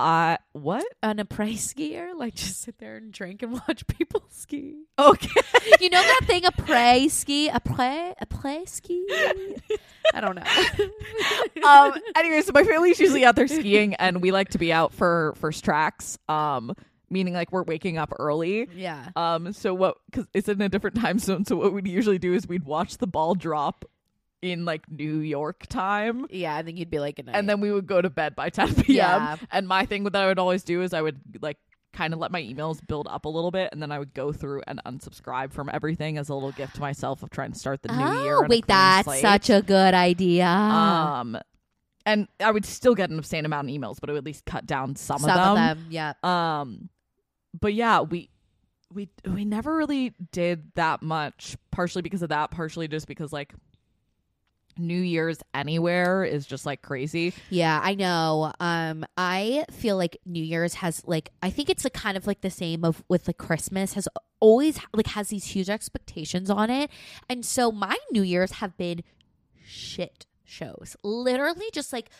I what? An après skier, like just sit there and drink and watch people ski. Okay. You know that thing, après ski, après, après ski. I don't know. um. Anyway, so my family's usually out there skiing, and we like to be out for first tracks. Um, meaning like we're waking up early. yeah. Um, so what? Because it's in a different time zone. So what we'd usually do is we'd watch the ball drop in like New York time. Yeah, I think you'd be like, good night. and then we would go to bed by 10 p.m. Yeah. And my thing that I would always do is I would like kind of let my emails build up a little bit, and then I would go through and unsubscribe from everything as a little gift to myself of trying to start the new year. Oh, a wait, clean that's slate. such a good idea. um. And I would still get an obscene amount of emails, but it would at least cut down some, Some of them. of them, yeah. Um, but yeah, we we we never really did that much. Partially because of that, partially just because like New Year's anywhere is just like crazy. Yeah, I know. Um, I feel like New Year's has like I think it's like kind of like the same of with like Christmas has always like has these huge expectations on it, and so my New Year's have been shit shows. Literally, just like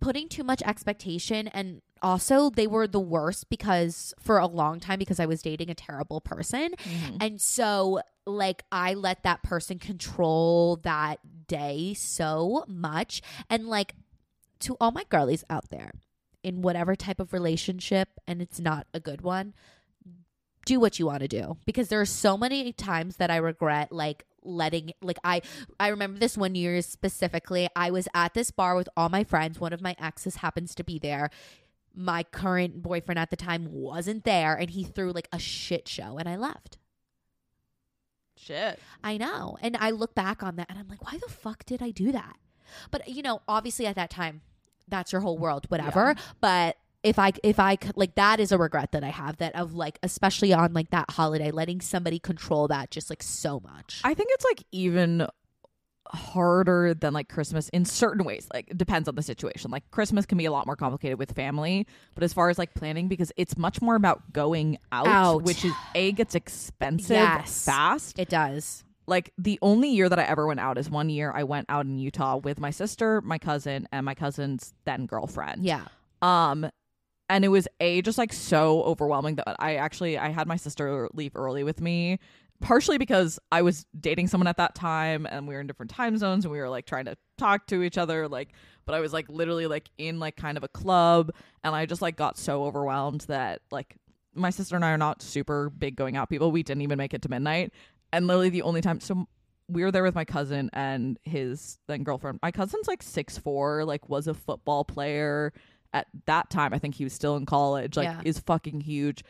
putting too much expectation and also they were the worst because for a long time because I was dating a terrible person and so like I let that person control that day so much. And like to all my girlies out there in whatever type of relationship and it's not a good one do what you want to do. Because there are so many times that I regret like letting like I I remember this one year specifically. I was at this bar with all my friends. One of my exes happens to be there. My current boyfriend at the time wasn't there and he threw like a shit show and I left Shit. I know. And I look back on that and I'm like, why the fuck did I do that? But you know, obviously at that time, that's your whole world, whatever. But if I if I could like that is a regret that I have that of like especially on like that holiday, letting somebody control that just like so much. I think it's like even harder than like Christmas in certain ways. Like it depends on the situation. Like Christmas can be a lot more complicated with family, but as far as like planning because it's much more about going out, Out. which is a gets expensive Yes. fast. it does. like the only year that I ever went out is one year I went out in Utah with my sister, my cousin, and my cousin's then girlfriend. Yeah. Um and it was a just like so overwhelming that I actually I had my sister leave early with me partially because I was dating someone at that time and we were in different time zones and we were like trying to talk to each other like but I was like literally like in like kind of a club and I just like got so overwhelmed that like my sister and I are not super big going out people. We didn't even make it to midnight. And literally the only time so we were there with my cousin and his then girlfriend. My cousin's like six four, like was a football player at that time. I think he was still in college. Like Yeah. is fucking huge.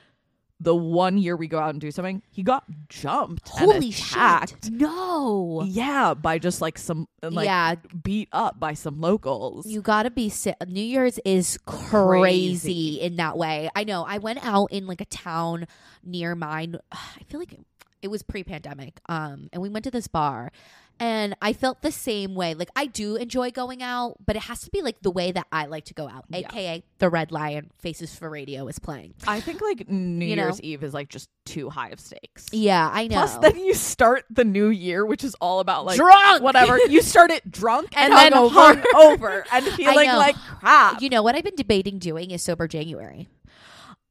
The one year we go out and do something, he got jumped. Holy shit. No. Yeah, by just like some like yeah, beat up by some locals. You gotta be sick. New Year's is crazy, Crazy. in that way. I know. I went out in like a town near mine. I feel like it was pre-pandemic. Um, and we went to this bar, and I felt the same way. Like I do enjoy going out, but it has to be like the way that I like to go out, Yeah. aka the Red Lion Faces for Radio is playing. I think like New You know? Year's Eve is like just too high of stakes. Yeah, I know. Plus, then you start the new year, which is all about like Drunk! whatever. You start it drunk and, And then hungover. hungover and feeling like crap. you know what I've been debating doing is sober January.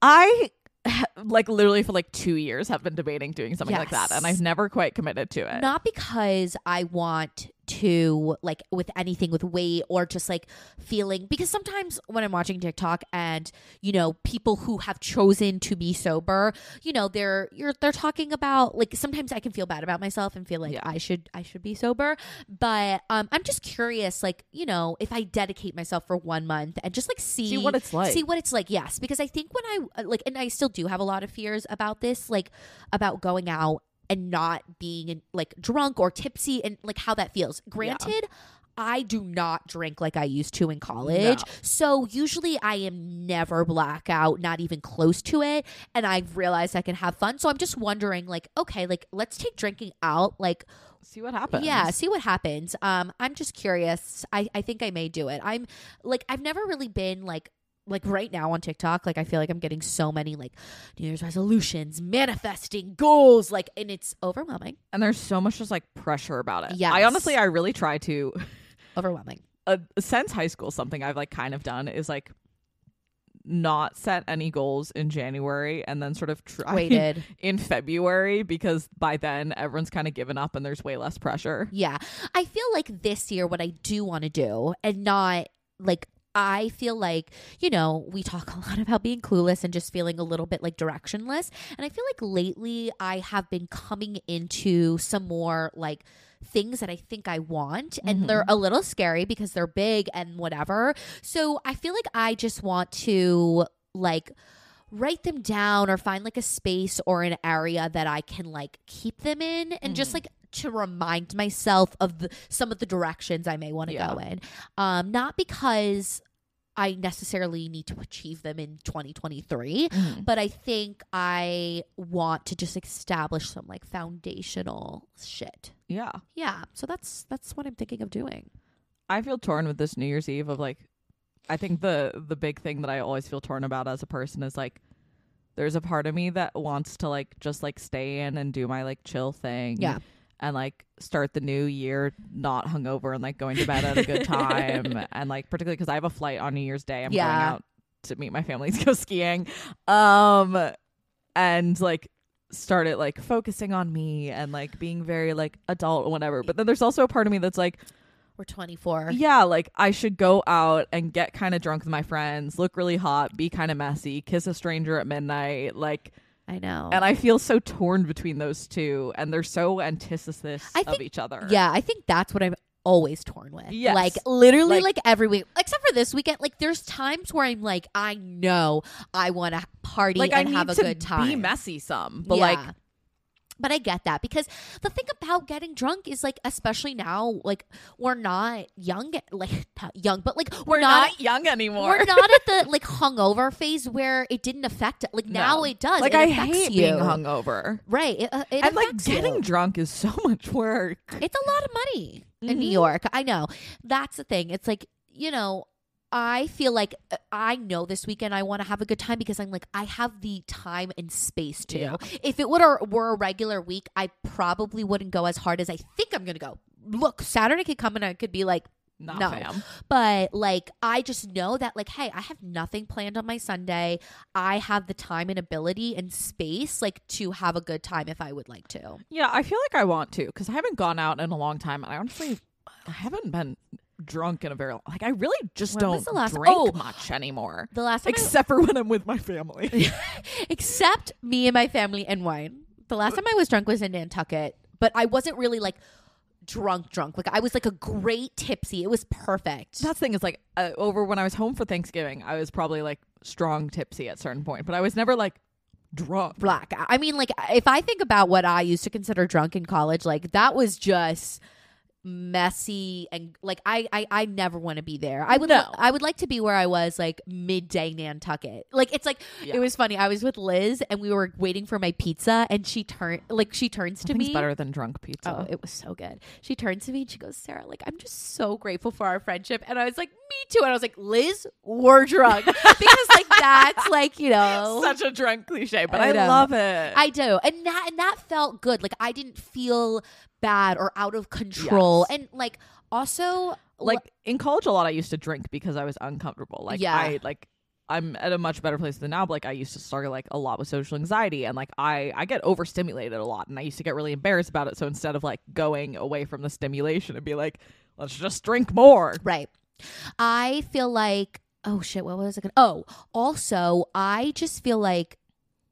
I like literally for like two years have been debating doing something like that, and I've never quite committed to it. not because I want to like with anything with weight or just like feeling because sometimes when I'm watching TikTok and you know people who have chosen to be sober, you know they're you're they're talking about like sometimes I can feel bad about myself and feel like Yeah. I should I should be sober, but um I'm just curious like you know if I dedicate myself for one month and just like see See what it's like. see what it's like yes because i think when i like and i still do have a lot of fears about this like about going out and not being like drunk or tipsy and like how that feels. Granted, I do not drink like I used to in college. No. So usually I am never blackout, not even close to it. And I've realized I can have fun. So I'm just wondering, like, okay, like let's take drinking out. Like, See what happens. yeah, see what happens. Um, I'm just curious. I, I think I may do it. I'm like I've never really been like like right now on TikTok, like I feel like I'm getting so many like New Year's resolutions, manifesting goals, like and it's overwhelming. And there's so much just like pressure about it. Yeah. I honestly, I really try to. Overwhelming. Uh, since high school, something I've like kind of done is like not set any goals in January and then sort of try Waited. in February because by then everyone's kind of given up and there's way less pressure. Yeah. I feel like this year, what I do want to do, and not like, I feel like, you know, we talk a lot about being clueless and just feeling a little bit like directionless. And I feel like lately I have been coming into some more like things that I think I want. And mm-hmm. they're a little scary because they're big and whatever. So I feel like I just want to like, write them down or find like a space or an area that I can like keep them in and just mm-hmm. like to remind myself of the, some of the directions I may want to Yeah. go in. Um, not because I necessarily need to achieve them in 2023, but I think I want to just establish some like foundational shit. Yeah. Yeah, so that's that's what I'm thinking of doing. I feel torn with this New Year's Eve of like I think the the big thing that I always feel torn about as a person is like there's a part of me that wants to like just like stay in and do my like chill thing. Yeah. And like start the new year not hungover and like going to bed at a good time and like particularly because I have a flight on New Year's Day. I'm Yeah. going out to meet my family to go skiing. Um and like started like focusing on me and like being very like adult or whatever. But then there's also a part of me that's like We're 24. yeah, like I should go out and get kind of drunk with my friends, look really hot, be kind of messy, kiss a stranger at midnight, like I know. and I feel so torn between those two and they're so antithesis I of each other. Yeah, I think that's what I'm always torn with. Yes. Like literally Like- like, every week. Except for this weekend. Like there's times where I'm like, I know I want to party Like I and need have a to good time. be messy some, but Yeah. like but I get that because the thing about getting drunk is like, especially now, like we're not young, like not young, but like we're, we're not, young anymore. We're not at the like hungover phase where it didn't affect it. Like now No. it does. Like It I hate you. being hungover. Right. It, uh, it and like getting you. drunk is so much work. It's a lot of money in New Mhm. York. I know. That's the thing. It's like, you know, I feel like uh, I know this weekend I want to have a good time because I'm like I have the time and space to. Yeah. If it would or were a regular week, I probably wouldn't go as hard as I think I'm going to go. Look, Saturday could come and I could be like, Not No. fam. but like I just know that like hey, I have nothing planned on my Sunday. I have the time and ability and space like to have a good time if I would like to. Yeah, I feel like I want to because I haven't gone out in a long time, and I honestly I haven't been drunk in a very long. Like I really just When don't the last- drink Oh. much anymore, The last time I- except for when I'm with my family. except me and my family and wine. The last time I was drunk was in Nantucket, but I wasn't really like drunk drunk. Like I was like a great tipsy. It was perfect. That's the thing is like uh, over when I was home for Thanksgiving, I was probably like strong tipsy at certain point, but I was never like drunk. black. I mean, like if I think about what I used to consider drunk in college, like that was just messy and like I I, I never want to be there. I would No. I would like to be where I was like midday Nantucket. Like it's like Yeah. it was funny. I was with Liz and we were waiting for my pizza and she turned like she turns to me better than drunk pizza. Oh, it was so good. She turns to me and she goes, Sarah, like, I'm just so grateful for our friendship. And I was like, me too. And I was like, Liz, we're drunk. because, like, that's like, you know, Such a drunk cliche, but I I, love it. I do. And that, and that felt good. Like, I didn't feel bad or out of control. Yes. And, like, also, like in college a lot I used to drink because I was uncomfortable. Like Yeah. I like I'm at a much better place than now, but like I used to struggle like a lot with social anxiety and like I I get overstimulated a lot and I used to get really embarrassed about it. So instead of like going away from the stimulation and be like, let's just drink more. Right. I feel like oh shit, what was it? Gonna, oh, also, I just feel like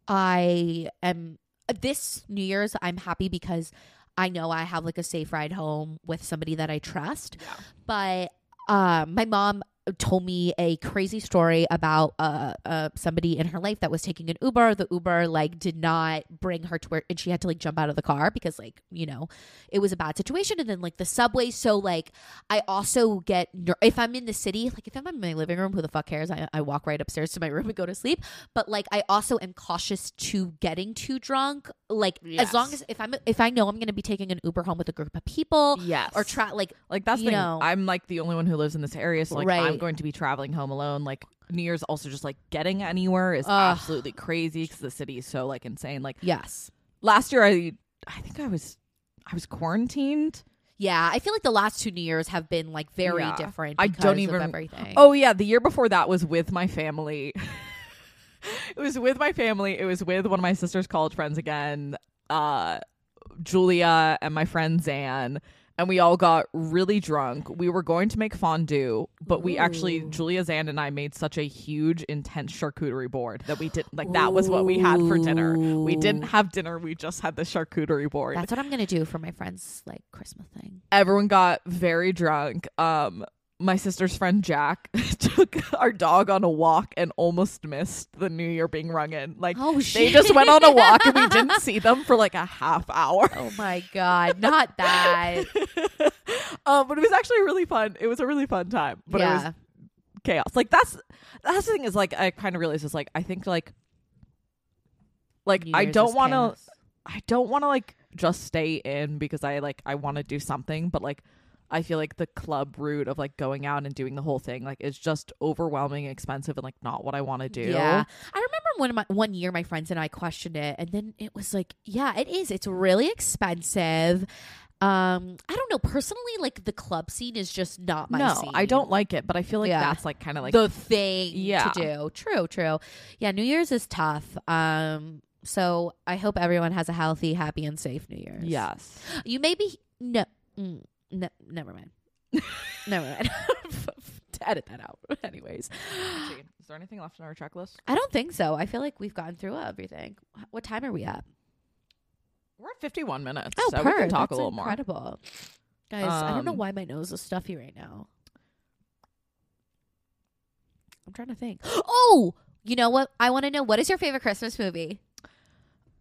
I am uh, this New Year's. I'm happy because I know I have like a safe ride home with somebody that I trust. Yeah. But um, my mom told me a crazy story about uh, uh somebody in her life that was taking an Uber. The Uber like did not bring her to where, and she had to like jump out of the car because like you know it was a bad situation. And then like the subway. So like I also get ner- if I'm in the city, like if I'm in my living room, who the fuck cares? I, I walk right upstairs to my room and go to sleep. But like I also am cautious to getting too drunk. Like as long as if I'm if I know I'm going to be taking an Uber home with a group of people yes or try like like that's you know. I'm like the only one who lives in this area, so like I'm Right. Going to be traveling home alone. Like New Year's also just like getting anywhere is Ugh. absolutely crazy because the city is so like insane. Like yes. last year, I I think I was I was quarantined. Yeah, I feel like the last two New Years have been like very Yeah. different. I don't of even- everything. Oh yeah, the year before that was with my family. it was with my family. It was with one of my sister's college friends again, uh, Julia and my friend Zan. And we all got really drunk. We were going to make fondue, but we actually, Julia, Zan, and I made such a huge, intense charcuterie board that we didn't, like, that was what we had for dinner. We didn't have dinner, we just had the charcuterie board. That's what I'm gonna do for my friend's like Christmas thing. everyone got very drunk. Um, my sister's friend Jack took our dog on a walk and almost missed the New Year being rung in. Like Oh they shit! just went on a walk and we didn't see them for like a half hour. oh my god, not that. um, but it was actually really fun. It was a really fun time, but it yeah, was chaos. Like that's that's the thing is like I kind of realized is like I think like like I don't want to. I don't want to like just stay in because I like I want to do something, but like I feel like the club route of like going out and doing the whole thing like is just overwhelming, expensive, and like not what I want to do. Yeah, I remember one of my one year my friends and I questioned it, and then it was like, yeah, it is. It's really expensive. Um, I don't know. Personally, like the club scene is just not my no, scene. I don't like it, but I feel like Yeah. that's like kind of like the thing Yeah. to do. True, true. Yeah, New Year's is tough. Um, so I hope everyone has a healthy, happy, and safe New Year's. yes. you may be no, mm, no never mind. never mind. Edit that out. Anyways, Is there anything left on our checklist? I don't think so. I feel like we've gotten through everything. What time are we at? We're at 51 minutes, Oh, so we can talk that's a little more. incredible. Guys, I don't know Um, why my nose is stuffy right now. I'm trying to think. Oh, you know what? I want to know what is your favorite Christmas movie?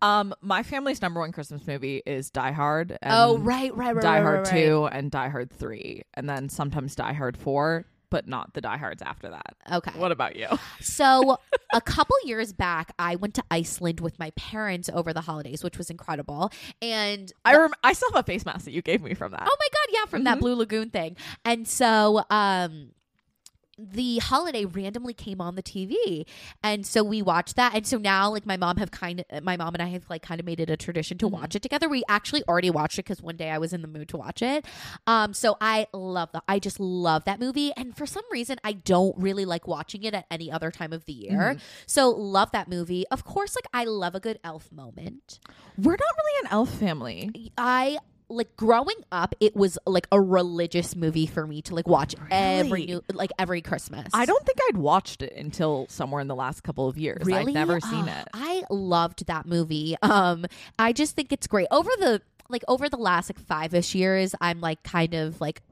Um, my family's number one Christmas movie is Die Hard. And oh, right, right, right. Die right, Hard right, right. 2 and Die Hard 3, and then sometimes Die Hard 4, but not the Die Hards after that. Okay. What about you? So a couple years back, I went to Iceland with my parents over the holidays, which was incredible. And I rem- I still have a face mask that you gave me from that. oh my god, yeah, from that Mhm. Blue Lagoon thing. And so um the holiday randomly came on the TV. And so we watched that. And so now like my mom have kind of my mom and I have like kind of made it a tradition to watch it together. We actually already watched it cuz one day I was in the mood to watch it. Um so I love that. I just love that movie and for some reason I don't really like watching it at any other time of the year. Mhm. So love that movie. Of course like I love a good elf moment. We're not really an elf family. I like growing up, it was like a religious movie for me to like watch every new like every Christmas. I don't think I'd watched it until somewhere in the last couple of years. really I've never seen Ah, it. I loved that movie. Um, I just think it's great over the like over the last like five ish years. I'm like kind of like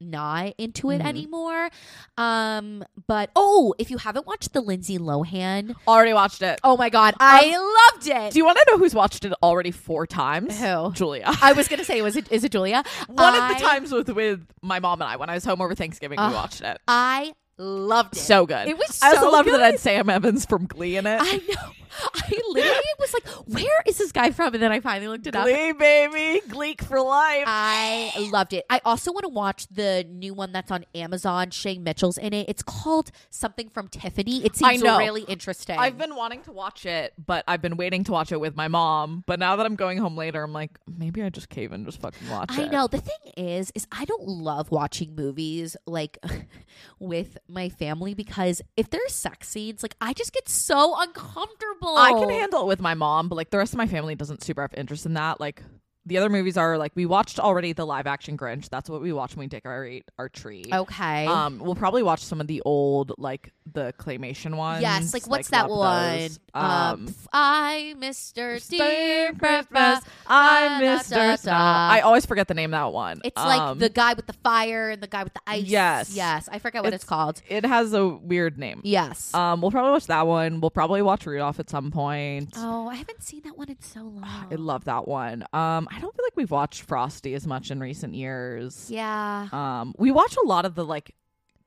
not into it Mhm. anymore. Um, but oh, if you haven't watched the Lindsay Lohan, Already watched it. oh my god, I loved it. Do you want to know who's watched it already four times? Who? Julia. I was gonna say, was it is it Julia? One I- of the times with with my mom and I when I was home over Thanksgiving, we watched it. I loved it. So good. It was I also loved good. that I had Sam Evans from Glee in it. I know. I literally was like, "Where is this guy from?" And then I finally looked it up. Glee, baby. Gleek for life. I loved it. I also want to watch the new one that's on Amazon. Shay Mitchell's in it. It's called something from Tiffany. It I seems know. really interesting. I've been wanting to watch it, but I've been waiting to watch it with my mom. But now that I'm going home later, I'm like, maybe I just cave and just fucking watch it. I it. know. The thing is, is I don't love watching movies like with my family because if there's sex scenes, like I just get so uncomfortable. I can handle it with my mom, but like the rest of my family doesn't super have interest in that. Like the other movies are like we watched already the live action Grinch. That's what we watch when we decorate our tree. Okay. Um, we'll probably watch some of the old like the claymation ones. yes. Like what's that one? Um, Um, I, Mr. Dear Dear Christmas. Christmas. I'm Da, da, Mr. I always forget the name of that one. It's Um, like the guy with the fire and the guy with the ice. Yes. Yes. I forget what it's, It's- called. It has a weird name. Yes. Um, we'll probably watch that one. We'll probably watch Rudolph at some point. oh, I haven't seen that one in so long. I love that one. Um, I don't feel like we've watched Frosty as much in recent years. yeah. Um, we watch a lot of the like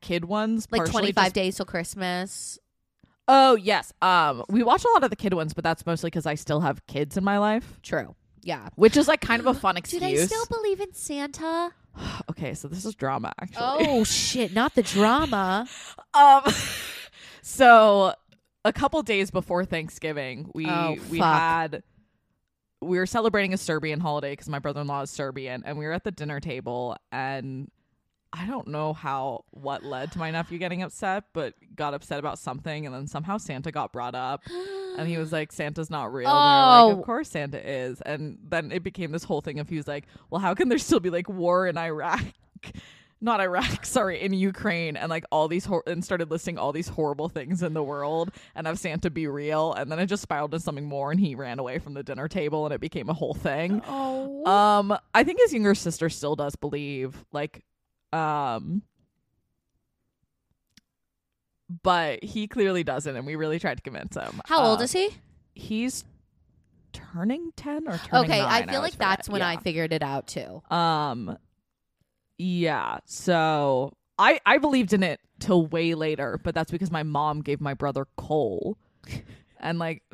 kid ones, Like 25 just- days till Christmas. Oh yes. Um, we watch a lot of the kid ones, but that's mostly because I still have kids in my life, True. Yeah. which is like kind of a fun excuse. Do they still believe in Santa? okay, so this is drama actually. Oh shit! Not the drama. Um, so a couple days before Thanksgiving, we Oh, we had we were celebrating a Serbian holiday because my brother in law is Serbian, and we were at the dinner table, and I don't know how what led to my nephew getting upset, but got upset about something, and then somehow Santa got brought up, and he was like, "Santa's not real." And we were like, Oh. "Of course Santa is," and then it became this whole thing of he was like, "Well, how can there still be like war in Iraq?" Not Iraq, sorry, in Ukraine, and like all these hor- and started listing all these horrible things in the world, and have Santa be real, and then it just spiraled into something more, and he ran away from the dinner table, and it became a whole thing. Oh. Um, I think his younger sister still does believe, like, um, but he clearly doesn't, and we really tried to convince him. How old is he? He's turning ten or turning Okay, I feel always like that's when I figured it out too. Um, yeah. So I I believed in it till way later, but that's because my mom gave my brother coal. And like,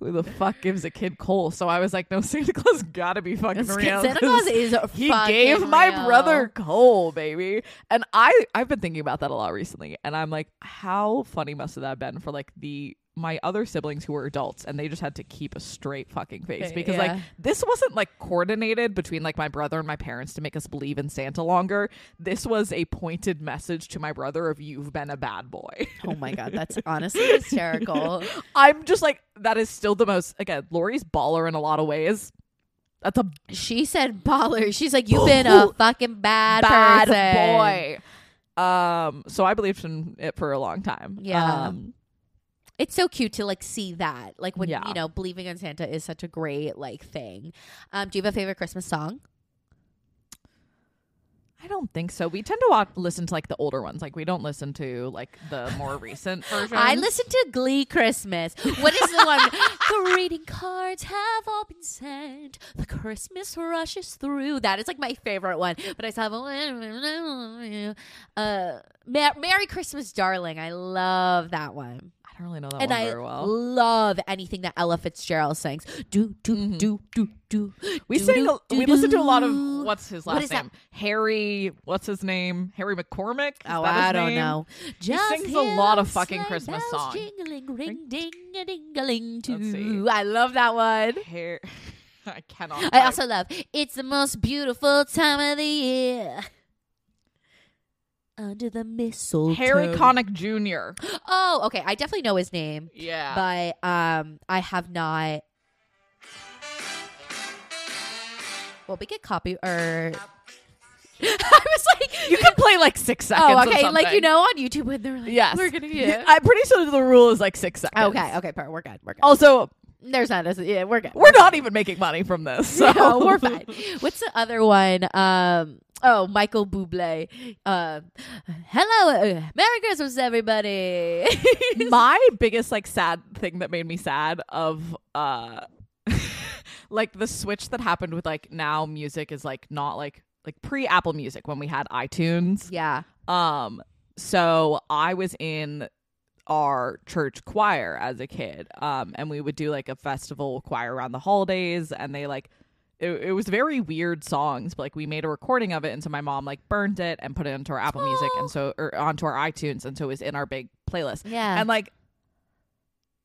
who the fuck gives a kid coal? So I was like, no, Santa Claus gotta be fucking real. Santa Claus is he fucking gave my real. brother coal, baby. And I I've been thinking about that a lot recently, and I'm like, how funny must have that been for like the my other siblings who were adults and they just had to keep a straight fucking face because yeah. like this wasn't like coordinated between like my brother and my parents to make us believe in Santa longer. This was a pointed message to my brother of you've been a bad boy. Oh my god, that's honestly hysterical. I'm just like that is still the most again, Lori's baller in a lot of ways. That's a She said baller. She's like, you've been a fucking bad, bad person. boy. Um, so I believed in it for a long time. Yeah. Um, It's so cute to like see that. Like when Yeah. you know, believing in Santa is such a great like thing. Um, do you have a favorite Christmas song? I don't think so. We tend to watch, listen to like the older ones. Like we don't listen to like the more recent versions. I listen to Glee Christmas. What is the one? The Greeting cards have all been sent. The Christmas rushes through. That is like my favorite one. But I still have a uh, Merry Christmas, darling. I love that one. I don't really know that and one I very well. love anything that Ella Fitzgerald sings. Do do Mhm. do do do. We do, sing. do, A, we do, listen to a lot of do. what's his What last is that? name? Harry. What's his name? Harry McCormick. Is Oh, that his I don't name? know. Just sings a lot of fucking Christmas songs. Jingling, ring, ding, a ding, a ling, Let's see. too. I love that one. Har- I cannot. I also love "It's the most beautiful time of the year." Under the mistletoe. Harry Connick Jr. Oh, okay. I definitely know his name, Yeah. but um, I have not. Well, we get copy or. I was like, you can play like six seconds. oh, okay. Like you know, on YouTube when they're like, Yes. we're gonna get. I'm pretty sure the rule is like six seconds. Okay, okay, per, we're good. We're good. Also, There's not a yeah, we're good. we're not even making money from this. So No, we're fine. What's the other one? Um, oh, Michael Bublé. Uh, hello, uh, Merry Christmas, everybody. my biggest like sad thing that made me sad of uh like the switch that happened with like now music is like not like like pre Apple Music when we had iTunes. yeah, Um so I was in our church choir as a kid. Um and we would do like a festival choir around the holidays and they like it, it was very weird songs, but like we made a recording of it and so my mom like burned it and put it into our Apple Music and so or onto our iTunes and so it was in our big playlist. yeah. And like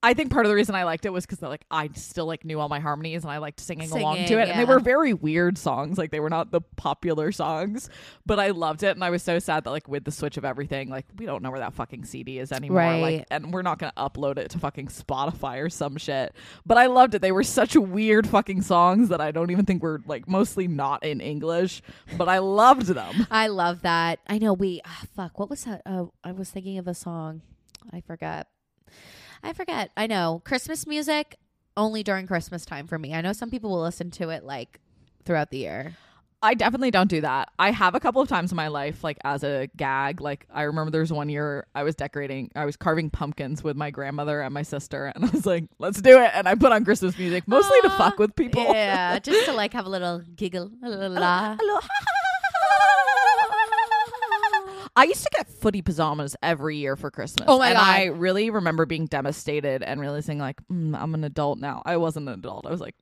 I think part of the reason I liked it was because like I still like knew all my harmonies and I liked singing, along to Singing, it. And they were very weird songs. Like they were not the popular songs, but I loved it. And I was so sad that like with the switch of everything, like we don't know where that fucking CD is anymore. Right. Like, and we're not gonna upload it to fucking Spotify or some shit. But I loved it. They were such weird fucking songs that I don't even think were like mostly not in English, but I loved them. I love that. I know we. ah, fuck. What was that? Uh, I was thinking of a song. I forgot. I forget. I know Christmas music. only during Christmas time for me. I know some people will listen to it like throughout the year. I definitely don't do that. I have a couple of times in my life, like as a gag. Like I remember there was one year I was decorating, I was carving pumpkins with my grandmother and my sister, and I was like, "Let's do it!" And I put on Christmas music, mostly to fuck with people. Yeah, just to like have a little giggle, a little laugh. Hello. I used to get footy pajamas every year for Christmas. Oh my and God. I really remember being devastated and realizing like mm, I'm an adult now. I wasn't an adult. I was like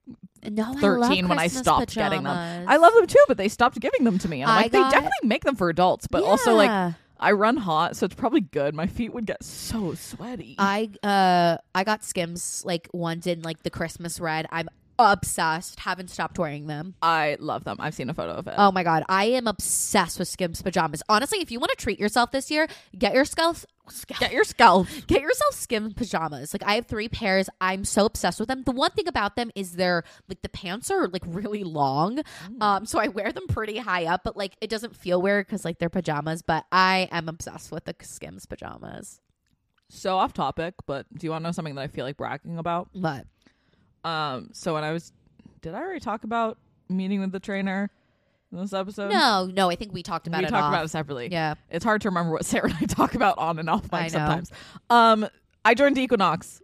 No, I love 13 when I stopped getting them. I love them too, but they stopped giving them to me. And I'm I like, got- they definitely make them for adults, but also like I run hot, so it's probably good. My feet would get so sweaty. I uh I got Skims like ones in like the Christmas red. I'm obsessed. Haven't stopped wearing them. I love them. I've seen a photo of it. Oh my god, I am obsessed with Skims pajamas. Honestly, if you want to treat yourself this year, get your yourself Get your scalp. get yourself Skims pajamas. Like I have three pairs. I'm so obsessed with them. The one thing about them is they're like the pants are like really long. Um, so I wear them pretty high up, but like it doesn't feel weird because like they're pajamas. But I am obsessed with the Skims pajamas. So off topic, but do you want to know something that I feel like bragging about? But Um, so when I was, did I already talk about meeting with the trainer in this episode? no, no, I think we talked about we it. talked off. about it separately. Yeah. It's hard to remember what Sarah and I talk about on and off I know. sometimes. Um, I joined Equinox.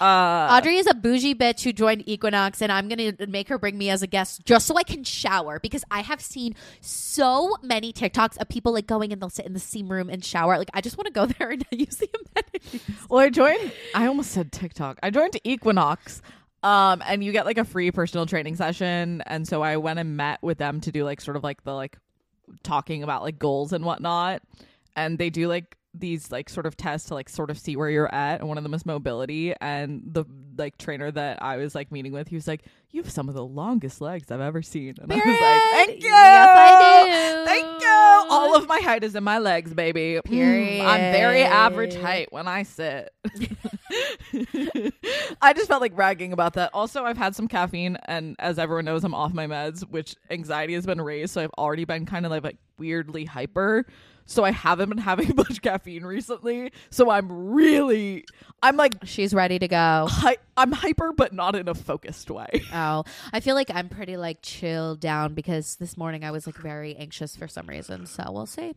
Uh, Audrey is a bougie bitch who joined Equinox, and I'm gonna make her bring me as a guest just so I can shower because I have seen so many TikToks of people like going and they'll sit in the steam room and shower. Like I just want to go there and use the amenities. well, I joined. I almost said TikTok. I joined Equinox. Um, and you get like a free personal training session, and so I went and met with them to do like sort of like the like talking about like goals and whatnot, and they do like these like sort of tests to like sort of see where you're at and one of them is mobility and the like trainer that I was like meeting with he was like you have some of the longest legs I've ever seen. And I was like Period. thank you. Yes, I do. thank you. All of my height is in my legs baby. Mm, I'm very average height when I sit. I just felt like bragging about that. Also I've had some caffeine and as everyone knows I'm off my meds which anxiety has been raised so I've already been kind of like, like weirdly hyper so I haven't been having much caffeine recently. So I'm really, I'm like, She's ready to go. hy- I'm hyper, but not in a focused way. Oh, I feel like I'm pretty like chilled down because this morning I was like very anxious for some reason. So we'll see.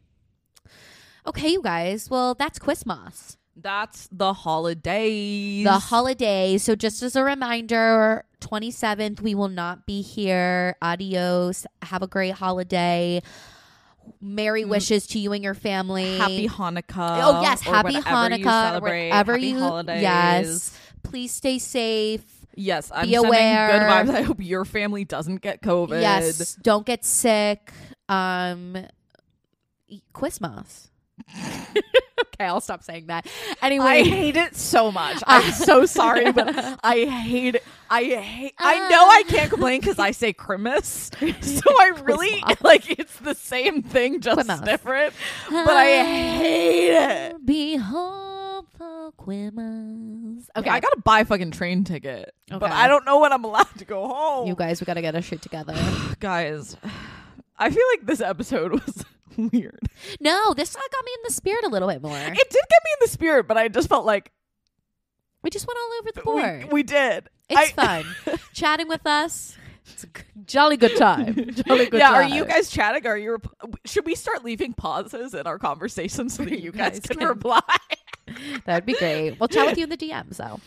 Okay, you guys. Well, that's Cwismas. That's the holidays. the holiday. So just as a reminder, 27th we will not be here. Adios. Have a great holiday. Merry wishes to you and your family. Mm. Happy Hanukkah. Oh yes, happy whatever you Hanukkah. celebrate. Wherever Happy you holidays. Yes. Please stay safe. Yes, I'm Be aware. good vibes. I hope your family doesn't get COVID. Yes. Don't get sick. Um Cwismas. okay, I'll stop saying that. Anyway, I hate it so much. I'm so sorry, but I hate it. I hate. I uh, know I can't complain because I say Christmas, so I really Christmas. like. It's the same thing, just Christmas. different. But I uh, hate it. Be home for Cwismas. Okay, I gotta buy a fucking train ticket, but I don't know when I'm allowed to go home. You guys, we gotta get our shit together. guys, I feel like this episode was weird. no, this one got me in the spirit a little bit more. It did get me in the spirit, but I just felt like We just went all over the board. we did. it's I- fun chatting with us. It's a jolly good time. Jolly good yeah, time. are you guys chatting? Are you? Rep- should we start leaving pauses in our conversations so that you guys, guys can, can- reply? That would be great. We'll chat with you in the DMs, though.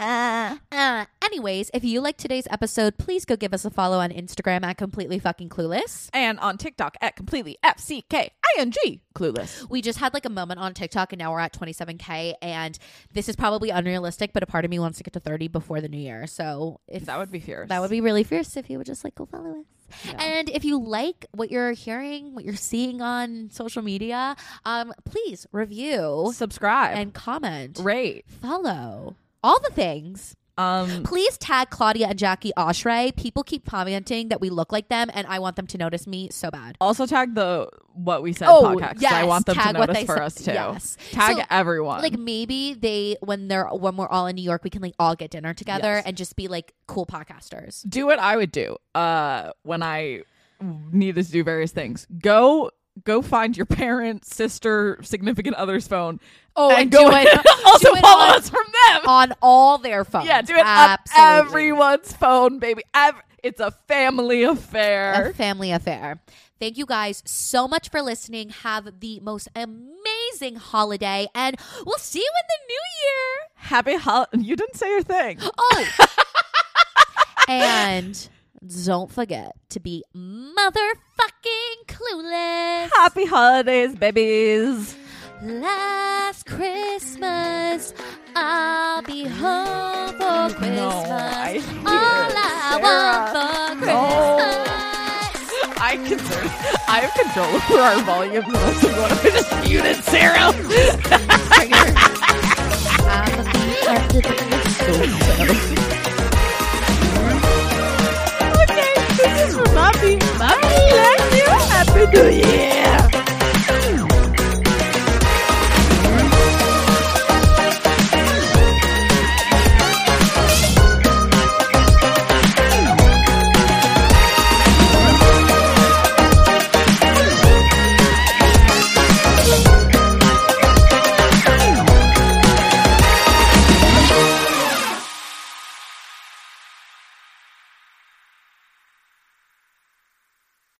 Uh, Uh, anyways, if you like today's episode, please go give us a follow on Instagram at completely fucking clueless. and on TikTok at completely F C K I N G clueless. We just had like a moment on TikTok and now we're at 27K. And this is probably unrealistic, but a part of me wants to get to 30 before the new year. So if That would be fierce. that would be really fierce if you would just like go follow us. Yeah. And if you like what you're hearing, what you're seeing on social media, um, please review subscribe and comment, rate. follow, all the things. Um, Please tag Claudia and Jackie Oshry. People keep commenting that we look like them, and I want them to notice me so bad. also tag the what we said Oh, podcast. 'cause I want them to tag what notice for said. us too. Yes. Tag So, everyone. Like maybe they when they're when we're all in New York, we can like all get dinner together Yes. and just be like cool podcasters. do what I would do uh when I needed to do various things. Go go find your parents, sister, significant other's phone. Oh, and, go do it. also follow on- us from them. on all their phones. Yeah, do it Absolutely. on everyone's phone, baby. Ev- it's a family affair. a family affair. Thank you guys so much for listening. Have the most amazing holiday, and we'll see you in the new year. Happy hol- You didn't say your thing. Oh, and don't forget to be motherfucking clueless. Happy holidays, babies. Last Christmas, I'll be home for Christmas. No, I hate All I want for No. Christmas. I can I have control over our volume. Unless you want to just mute it, Sarah. I'm a the mistletoe. this is Bye. Love you. Happy New Year.